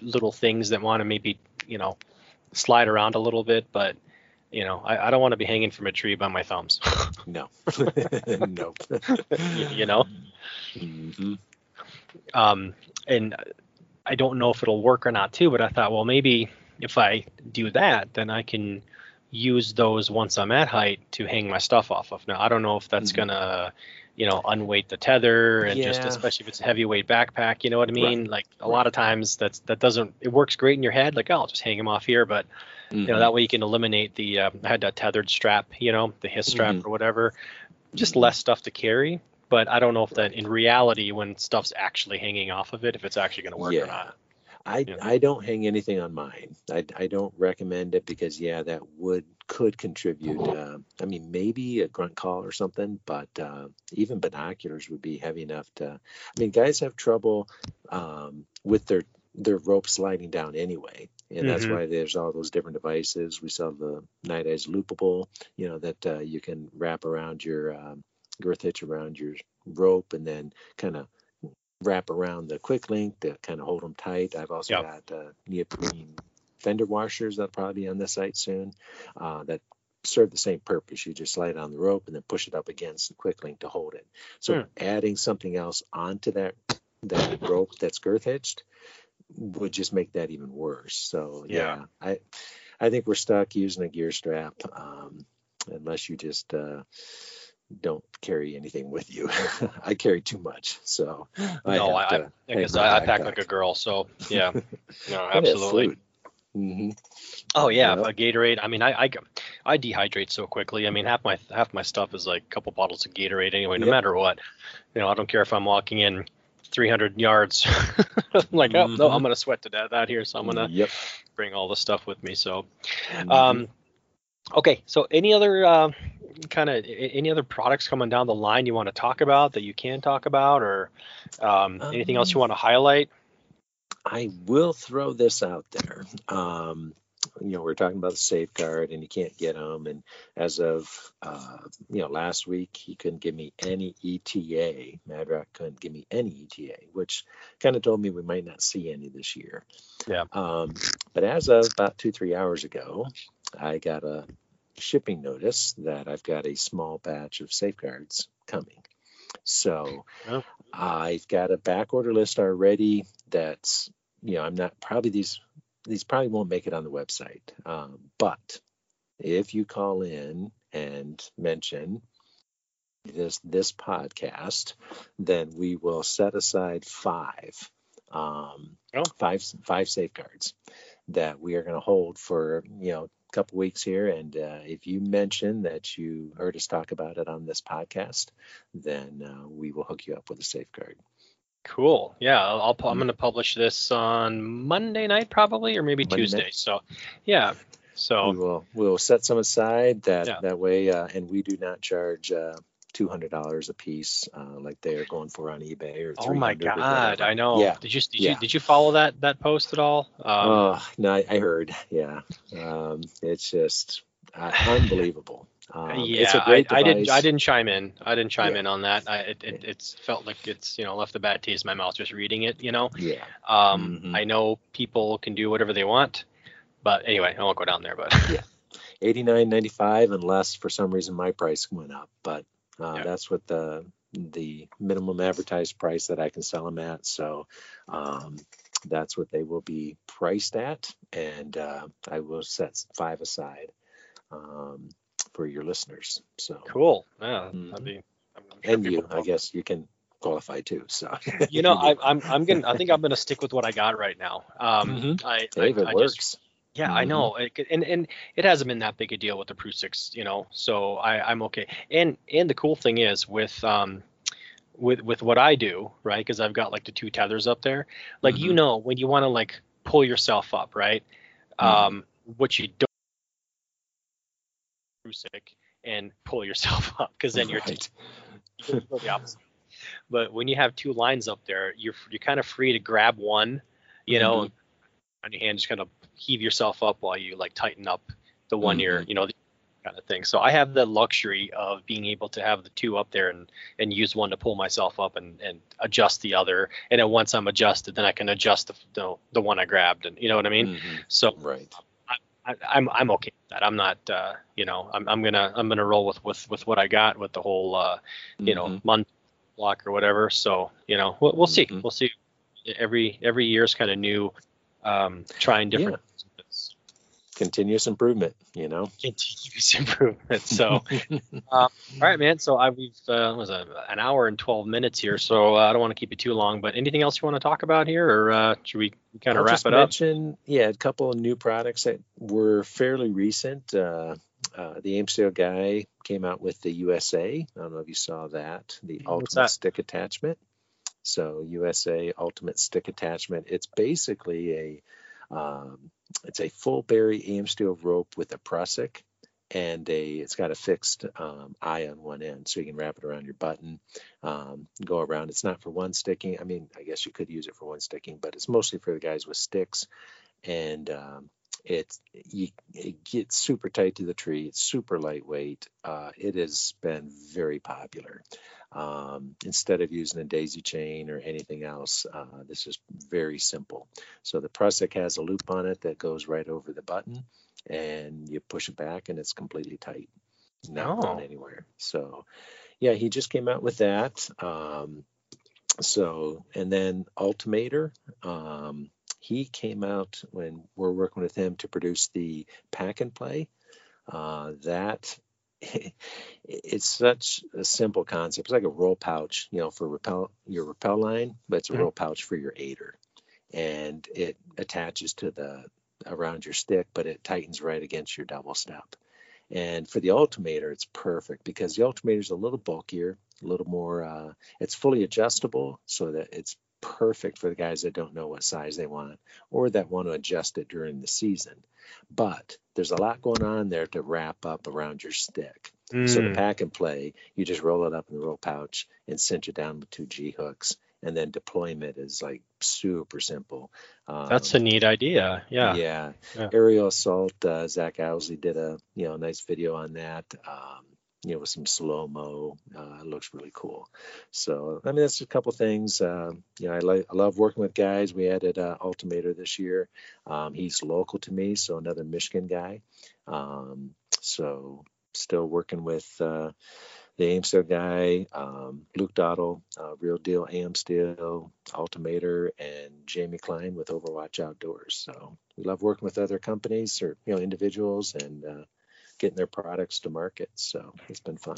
little things that want to maybe, you know, slide around a little bit, but you know, I, I don't want to be hanging from a tree by my thumbs. no, no. you, you know. hmm Um, and I don't know if it'll work or not too, but I thought, well, maybe if I do that, then I can use those once I'm at height to hang my stuff off of. Now, I don't know if that's Mhm. gonna, you know, unweight the tether and just especially if it's a heavyweight backpack, you know what I mean? Like a lot of times that's that doesn't it works great in your head, like oh, I'll just hang them off here, but you know that way you can eliminate the um, I had that tethered strap, you know, the his strap Mhm. or whatever, just less stuff to carry. But I don't know if that in reality, when stuff's actually hanging off of it, if it's actually going to work Yeah. or not. I Yeah. I don't hang anything on mine. I I don't recommend it because yeah, that would could contribute. Uh, I mean, maybe a grunt call or something, but uh, even binoculars would be heavy enough to. I mean, guys have trouble um, with their their rope sliding down anyway, and that's Mhm. why there's all those different devices. We sell the Night Eyes loopable, you know, that uh, you can wrap around your um, girth hitch around your rope, and then kind of wrap around the quick link to kind of hold them tight. I've also Yep. got uh, neoprene fender washers that'll probably be on the site soon uh, that serve the same purpose. You just slide on the rope and then push it up against the quick link to hold it. So Hmm. adding something else onto that that rope that's girth hitched would just make that even worse. So yeah, I I think we're stuck using a gear strap um, unless you just uh, don't carry anything with you. I carry too much, so I no, I, I, to I I, pack like a girl, so yeah, no, absolutely. Mhm. Oh yeah, Yep. a Gatorade. I mean, I, I I dehydrate so quickly. I mean, half my half my stuff is like a couple bottles of Gatorade anyway. No Yep. matter what, you know, I don't care if I'm walking in 300 yards. I'm like, oh no, Mhm. I'm gonna sweat to death out here, so I'm gonna Yep. bring all the stuff with me. So, Mhm. um, okay. So, any other uh, kind of any other products coming down the line you want to talk about that you can talk about, or um, anything else you Um, want to highlight? I will throw this out there. Um, you know, we're talking about the safeguard, and you can't get them. And as of uh, you know, last week, he couldn't give me any ETA. Mad Rock couldn't give me any ETA, which kind of told me we might not see any this year. Yeah. Um, but as of about two, three hours ago, I got a shipping notice that I've got a small batch of safeguards coming. So. I've got a back order list already. That's you know I'm not probably these these probably won't make it on the website. Um, but if you call in and mention this this podcast, then we will set aside five um, Oh. five five safeguards that we are going to hold for you know couple weeks here. And uh, if you mention that you heard us talk about it on this podcast, then uh, we will hook you up with a safeguard. Cool. Yeah, I'll, I'm Mhm. going to publish this on Monday night probably, or maybe Monday Tuesday. night. So, yeah. So We will we'll set some aside that Yeah. that way, uh, and we do not charge uh, two hundred dollars a piece uh, like they are going for on eBay or. Oh my God! I know. Yeah. Did you did Yeah. you did you follow that that post at all? Um, oh no, I, I heard. Yeah, um, it's just uh, unbelievable. Um, yeah, it's a great I, I didn't. I didn't chime in. I didn't chime Yeah. in on that. I, it, it it's felt like it's you know left a bad taste in my mouth just reading it. You know. Yeah, Um, Mhm. I know people can do whatever they want, but anyway, I won't go down there. But yeah, eighty nine ninety five, unless for some reason my price went up. But uh, Yeah. that's what the the minimum advertised price that I can sell them at. So um, that's what they will be priced at, and uh, I will set five aside um, for your listeners. So cool. Yeah, Mhm. that'd be. I'm, I'm sure and you, I guess you can qualify too. So You know, I, I'm I'm gonna. I think I'm gonna stick with what I got right now. Um, Mhm. I, Hey, I, it I works. just Yeah, I Mhm. know, and and it hasn't been that big a deal with the Prusiks, you know. So I I'm okay. And and the cool thing is with um with with what I do, right? Because I've got like the two tethers up there. Like you Mhm. know, when you want to like pull yourself up, right? Mhm. Um, what you don't Prusiks and pull yourself up because then you're Right. you go the opposite. But when you have two lines up there, you're you're kind of free to grab one, you know, Mhm. On your hand, just kind of heave yourself up while you like tighten up the one you're, Mm-hmm. you know, kind of thing. So I have the luxury of being able to have the two up there and and use one to pull myself up and and adjust the other. And then once I'm adjusted, then I can adjust the the, the one I grabbed, and you know what I mean. Mhm. So Right. I, I'm I'm okay with that. I'm not uh, you know I'm I'm gonna I'm gonna roll with with with what I got with the whole uh, you know Mhm. month block or whatever. So you know we'll, we'll see Mhm. we'll see. Every every year is kind of new, um, trying different Continuous improvement, you know. continuous improvement. So all right, man. So I we've uh, was a, an hour and twelve minutes here, so uh, I don't want to keep it too long. But anything else you want to talk about here, or uh, should we kind of wrap it up? mention, yeah, a couple of new products that were fairly recent. Uh, uh, the AmSteel guy came out with the USA. I don't know if you saw that. The What's Ultimate that? Stick Attachment. So USA Ultimate Stick Attachment. It's basically a um, it's a full berry AmSteel rope with a prusik and a it's got a fixed um, eye on one end so you can wrap it around your button um, go around it's not for one sticking i mean i guess you could use it for one sticking but it's mostly for the guys with sticks and um, it's you, it gets super tight to the tree it's super lightweight uh, it has been very popular. Um, instead of using a daisy chain or anything else uh, this is very simple. So the prusik has a loop on it that goes right over the button and you push it back and it's completely tight. Not Oh. anywhere. So yeah he just came out with that um, so and then ultimator um, he came out when we're working with him to produce the pack and play. Uh, that it's such a simple concept. It's like a roll pouch you know for repel your repel line but it's a Mhm. roll pouch for your aider. And it attaches to the around your stick but it tightens right against your double step. And for the Ultimator, it's perfect because the Ultimator is a little bulkier, a little more, uh, it's fully adjustable so that it's perfect for the guys that don't know what size they want or that want to adjust it during the season. But there's a lot going on there to wrap up around your stick. So the Mm, pack and play, you just roll it up in the roll pouch and cinch it down with two G hooks. And then deployment is like super simple. Um, that's a neat idea. Yeah. yeah. Yeah. Aerial assault. Uh, Zach Owsley did a you know nice video on that. Um, you know with some slow mo. Uh, looks really cool. So I mean that's a couple things. Um, you know I like I love working with guys. We added uh, Ultimator this year. Um, he's local to me, so another Michigan guy. Um, so still working with. Uh, the AmSteel guy, um, Luke Dottle, uh, Real Deal AmSteel, Ultimator, and Jamie Klein with Overwatch Outdoors. So we love working with other companies or you know individuals and uh, getting their products to market. So it's been fun.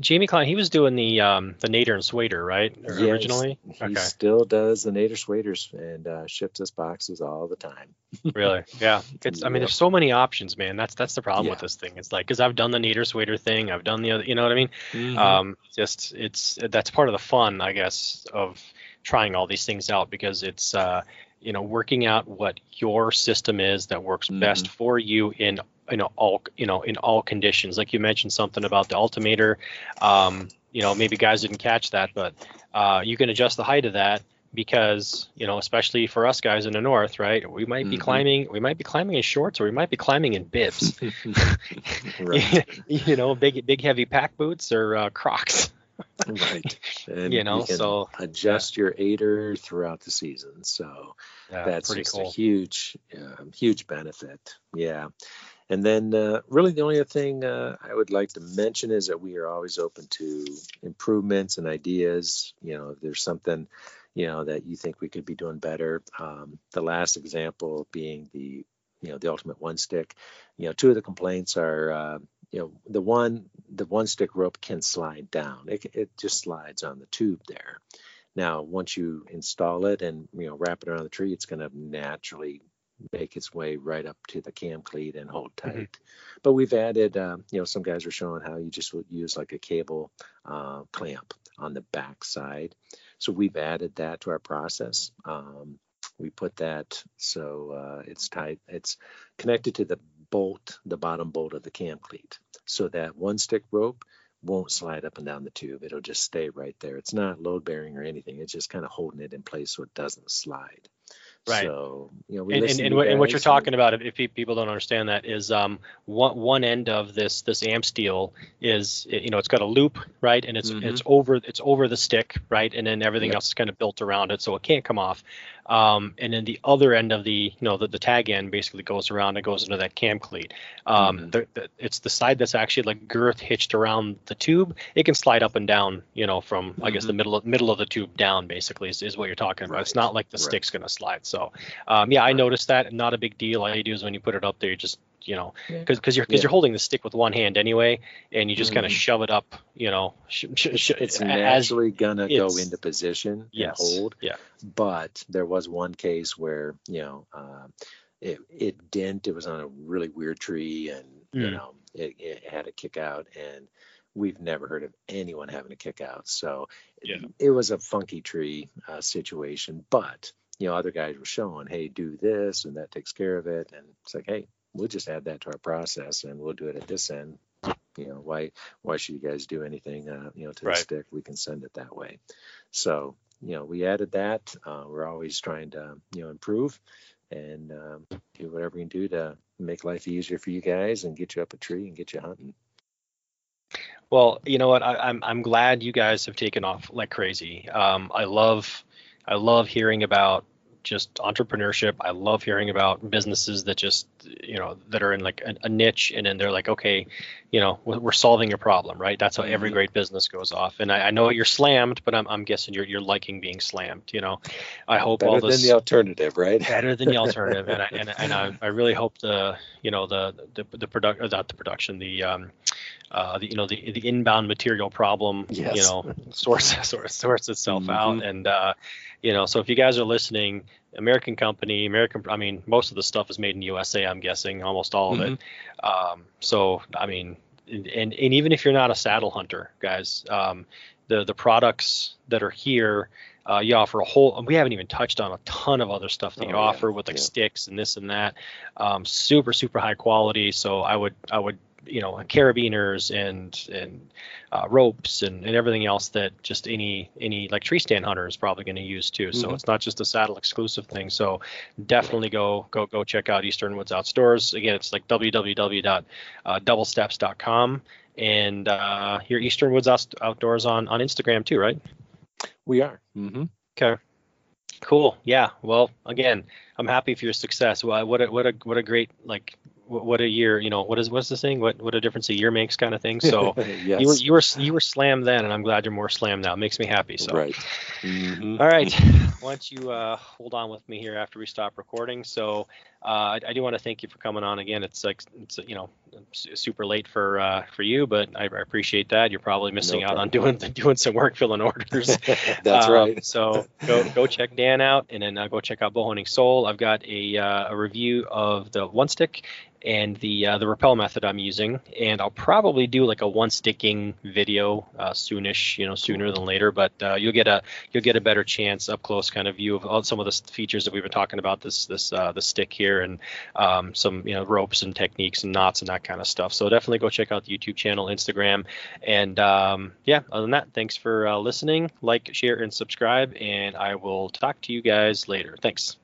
Jamie Klein, he was doing the um the Nader and Swader, right? Yes, Originally. He Okay. still does the Nader Swaders and uh, ships us boxes all the time. Really? Yeah. It's. I mean, there's so many options, man. That's that's the problem with this thing. It's like because I've done the Nader Swader thing. I've done the other. You know what I mean? Mm-hmm. Um, just it's that's part of the fun, I guess, of trying all these things out because it's uh, you know working out what your system is that works best for you in you know all you know in all conditions. Like you mentioned something about the Ultimator. Um, you know maybe guys didn't catch that, but uh, you can adjust the height of that because you know especially for us guys in the north right we might be Mhm. climbing we might be climbing in shorts or we might be climbing in bibs right, you know big big heavy pack boots or uh, crocs right. And You know, can so, adjust your aider throughout the season. So yeah, that's just cool a huge um, huge benefit yeah and then uh, really the only other thing uh, i would like to mention is that we are always open to improvements and ideas. You know if there's something you know that you think we could be doing better um, the last example being the you know the ultimate one stick. You know two of the complaints are uh, you know the one the one stick rope can slide down. It, it just slides on the tube there. Now, once you install it and you know wrap it around the tree, it's going to naturally make its way right up to the cam cleat and hold tight. Mhm. But we've added, um, you know, some guys are showing how you just would use like a cable uh, clamp on the back side. So we've added that to our process. Um, we put that so uh, it's tight. It's connected to the bolt, the bottom bolt of the cam cleat, so that one stick rope won't slide up and down the tube. It'll just stay right there. It's not load bearing or anything. It's just kind of holding it in place so it doesn't slide. Right. So you know, we and, and, and, what, and what you're and- talking about, if, people don't understand that, is um, one one end of this this AmSteel is you know it's got a loop right, and it's Mhm. it's over it's over the stick right, and then everything Yep. else is kind of built around it, so it can't come off. Um, and then the other end of the, you know, the, the tag end basically goes around and goes into that cam cleat. Um, Mhm. the, the, it's the side that's actually like girth hitched around the tube. It can slide up and down, you know, from I guess the middle of, middle of the tube down basically is, is what you're talking about. It's not like the right. stick's going to slide. So, um, yeah, I Right. noticed that. Not a big deal. All you do is when you put it up there, you just, you know, because because you're because Yeah. you're holding the stick with one hand anyway, and you just kind of shove it up, you know, sh- sh- sh- It's as naturally gonna go into position yes, and hold. yeah, But there was one case where you know um, it it didn't. It was on a really weird tree, and you Mm. know it, it had a kick out, and we've never heard of anyone having a kick out. So Yeah. it was a funky tree uh, situation. But you know other guys were showing, hey, do this, and that takes care of it. And it's like, hey, we'll just add that to our process, and we'll do it at this end. You know why why should you guys do anything uh, you know to Right. the stick? We can send it that way. So you know, we added that. Uh, we're always trying to, you know, improve and um, do whatever we can do to make life easier for you guys and get you up a tree and get you hunting. Well, you know what? I, I'm I'm glad you guys have taken off like crazy. Um, I love I love hearing about just entrepreneurship. I love hearing about businesses that just you know that are in like a, a niche and then they're like, okay, you know, we're solving a problem, right? That's how every Mhm. great business goes off. And I, I know you're slammed, but I'm I'm guessing you're you're liking being slammed. You know, I hope all Better this than the alternative, right? better than the alternative and I, and, and I, I really hope the you know the the, the product not the production the um uh the you know the the inbound material problem you know source source sorts itself out Mhm. and uh you know so if you guys are listening American company American I mean most of the stuff is made in USA I'm guessing almost all of it. Um so I mean and, and and even if you're not a saddle hunter guys um the the products that are here uh, you offer a whole we haven't even touched on a ton of other stuff that Oh, you yeah, offer with like yeah. sticks and this and that. Um, super super high quality. So i would i would you know carabiners and and uh, ropes and, and everything else that just any any like tree stand hunter is probably going to use too so Mhm. it's not just a saddle exclusive thing so definitely go go go check out eastern woods outdoors again it's like www.doublesteps.com and uh, your eastern woods Out- outdoors on on instagram too right We are. Mm-hmm. Okay. Cool. Yeah. Well, again, I'm happy for your success. Well, what a what a what a great like what, a year. You know what is what's the thing What what a difference a year makes, kind of thing. So yes. you were you were you were slammed then, and I'm glad you're more slammed now. It makes me happy. So Right. Mhm. all right. Why don't you uh, hold on with me here after we stop recording? So uh, I, I do want to thank you for coming on again. It's like it's you know super late for uh, for you, but I, I appreciate that. You're probably missing No out on doing doing some work filling orders. That's Um, right. so go go check Dan out, and then uh, go check out Bowhunting Soul. I've got a uh, a review of the one stick and the uh, the rappel method I'm using, and I'll probably do like a one sticking video uh, soonish, you know, sooner than later. But uh, you'll get a you'll get a better chance up close kind of view of all, some of the features that we've been talking about this this uh, the stick here and um, some you know ropes and techniques and knots and that kind of stuff. So definitely go check out the YouTube channel, Instagram, and um, yeah. Other than that, thanks for uh, listening. Like, share, and subscribe, and I will talk to you guys later. Thanks.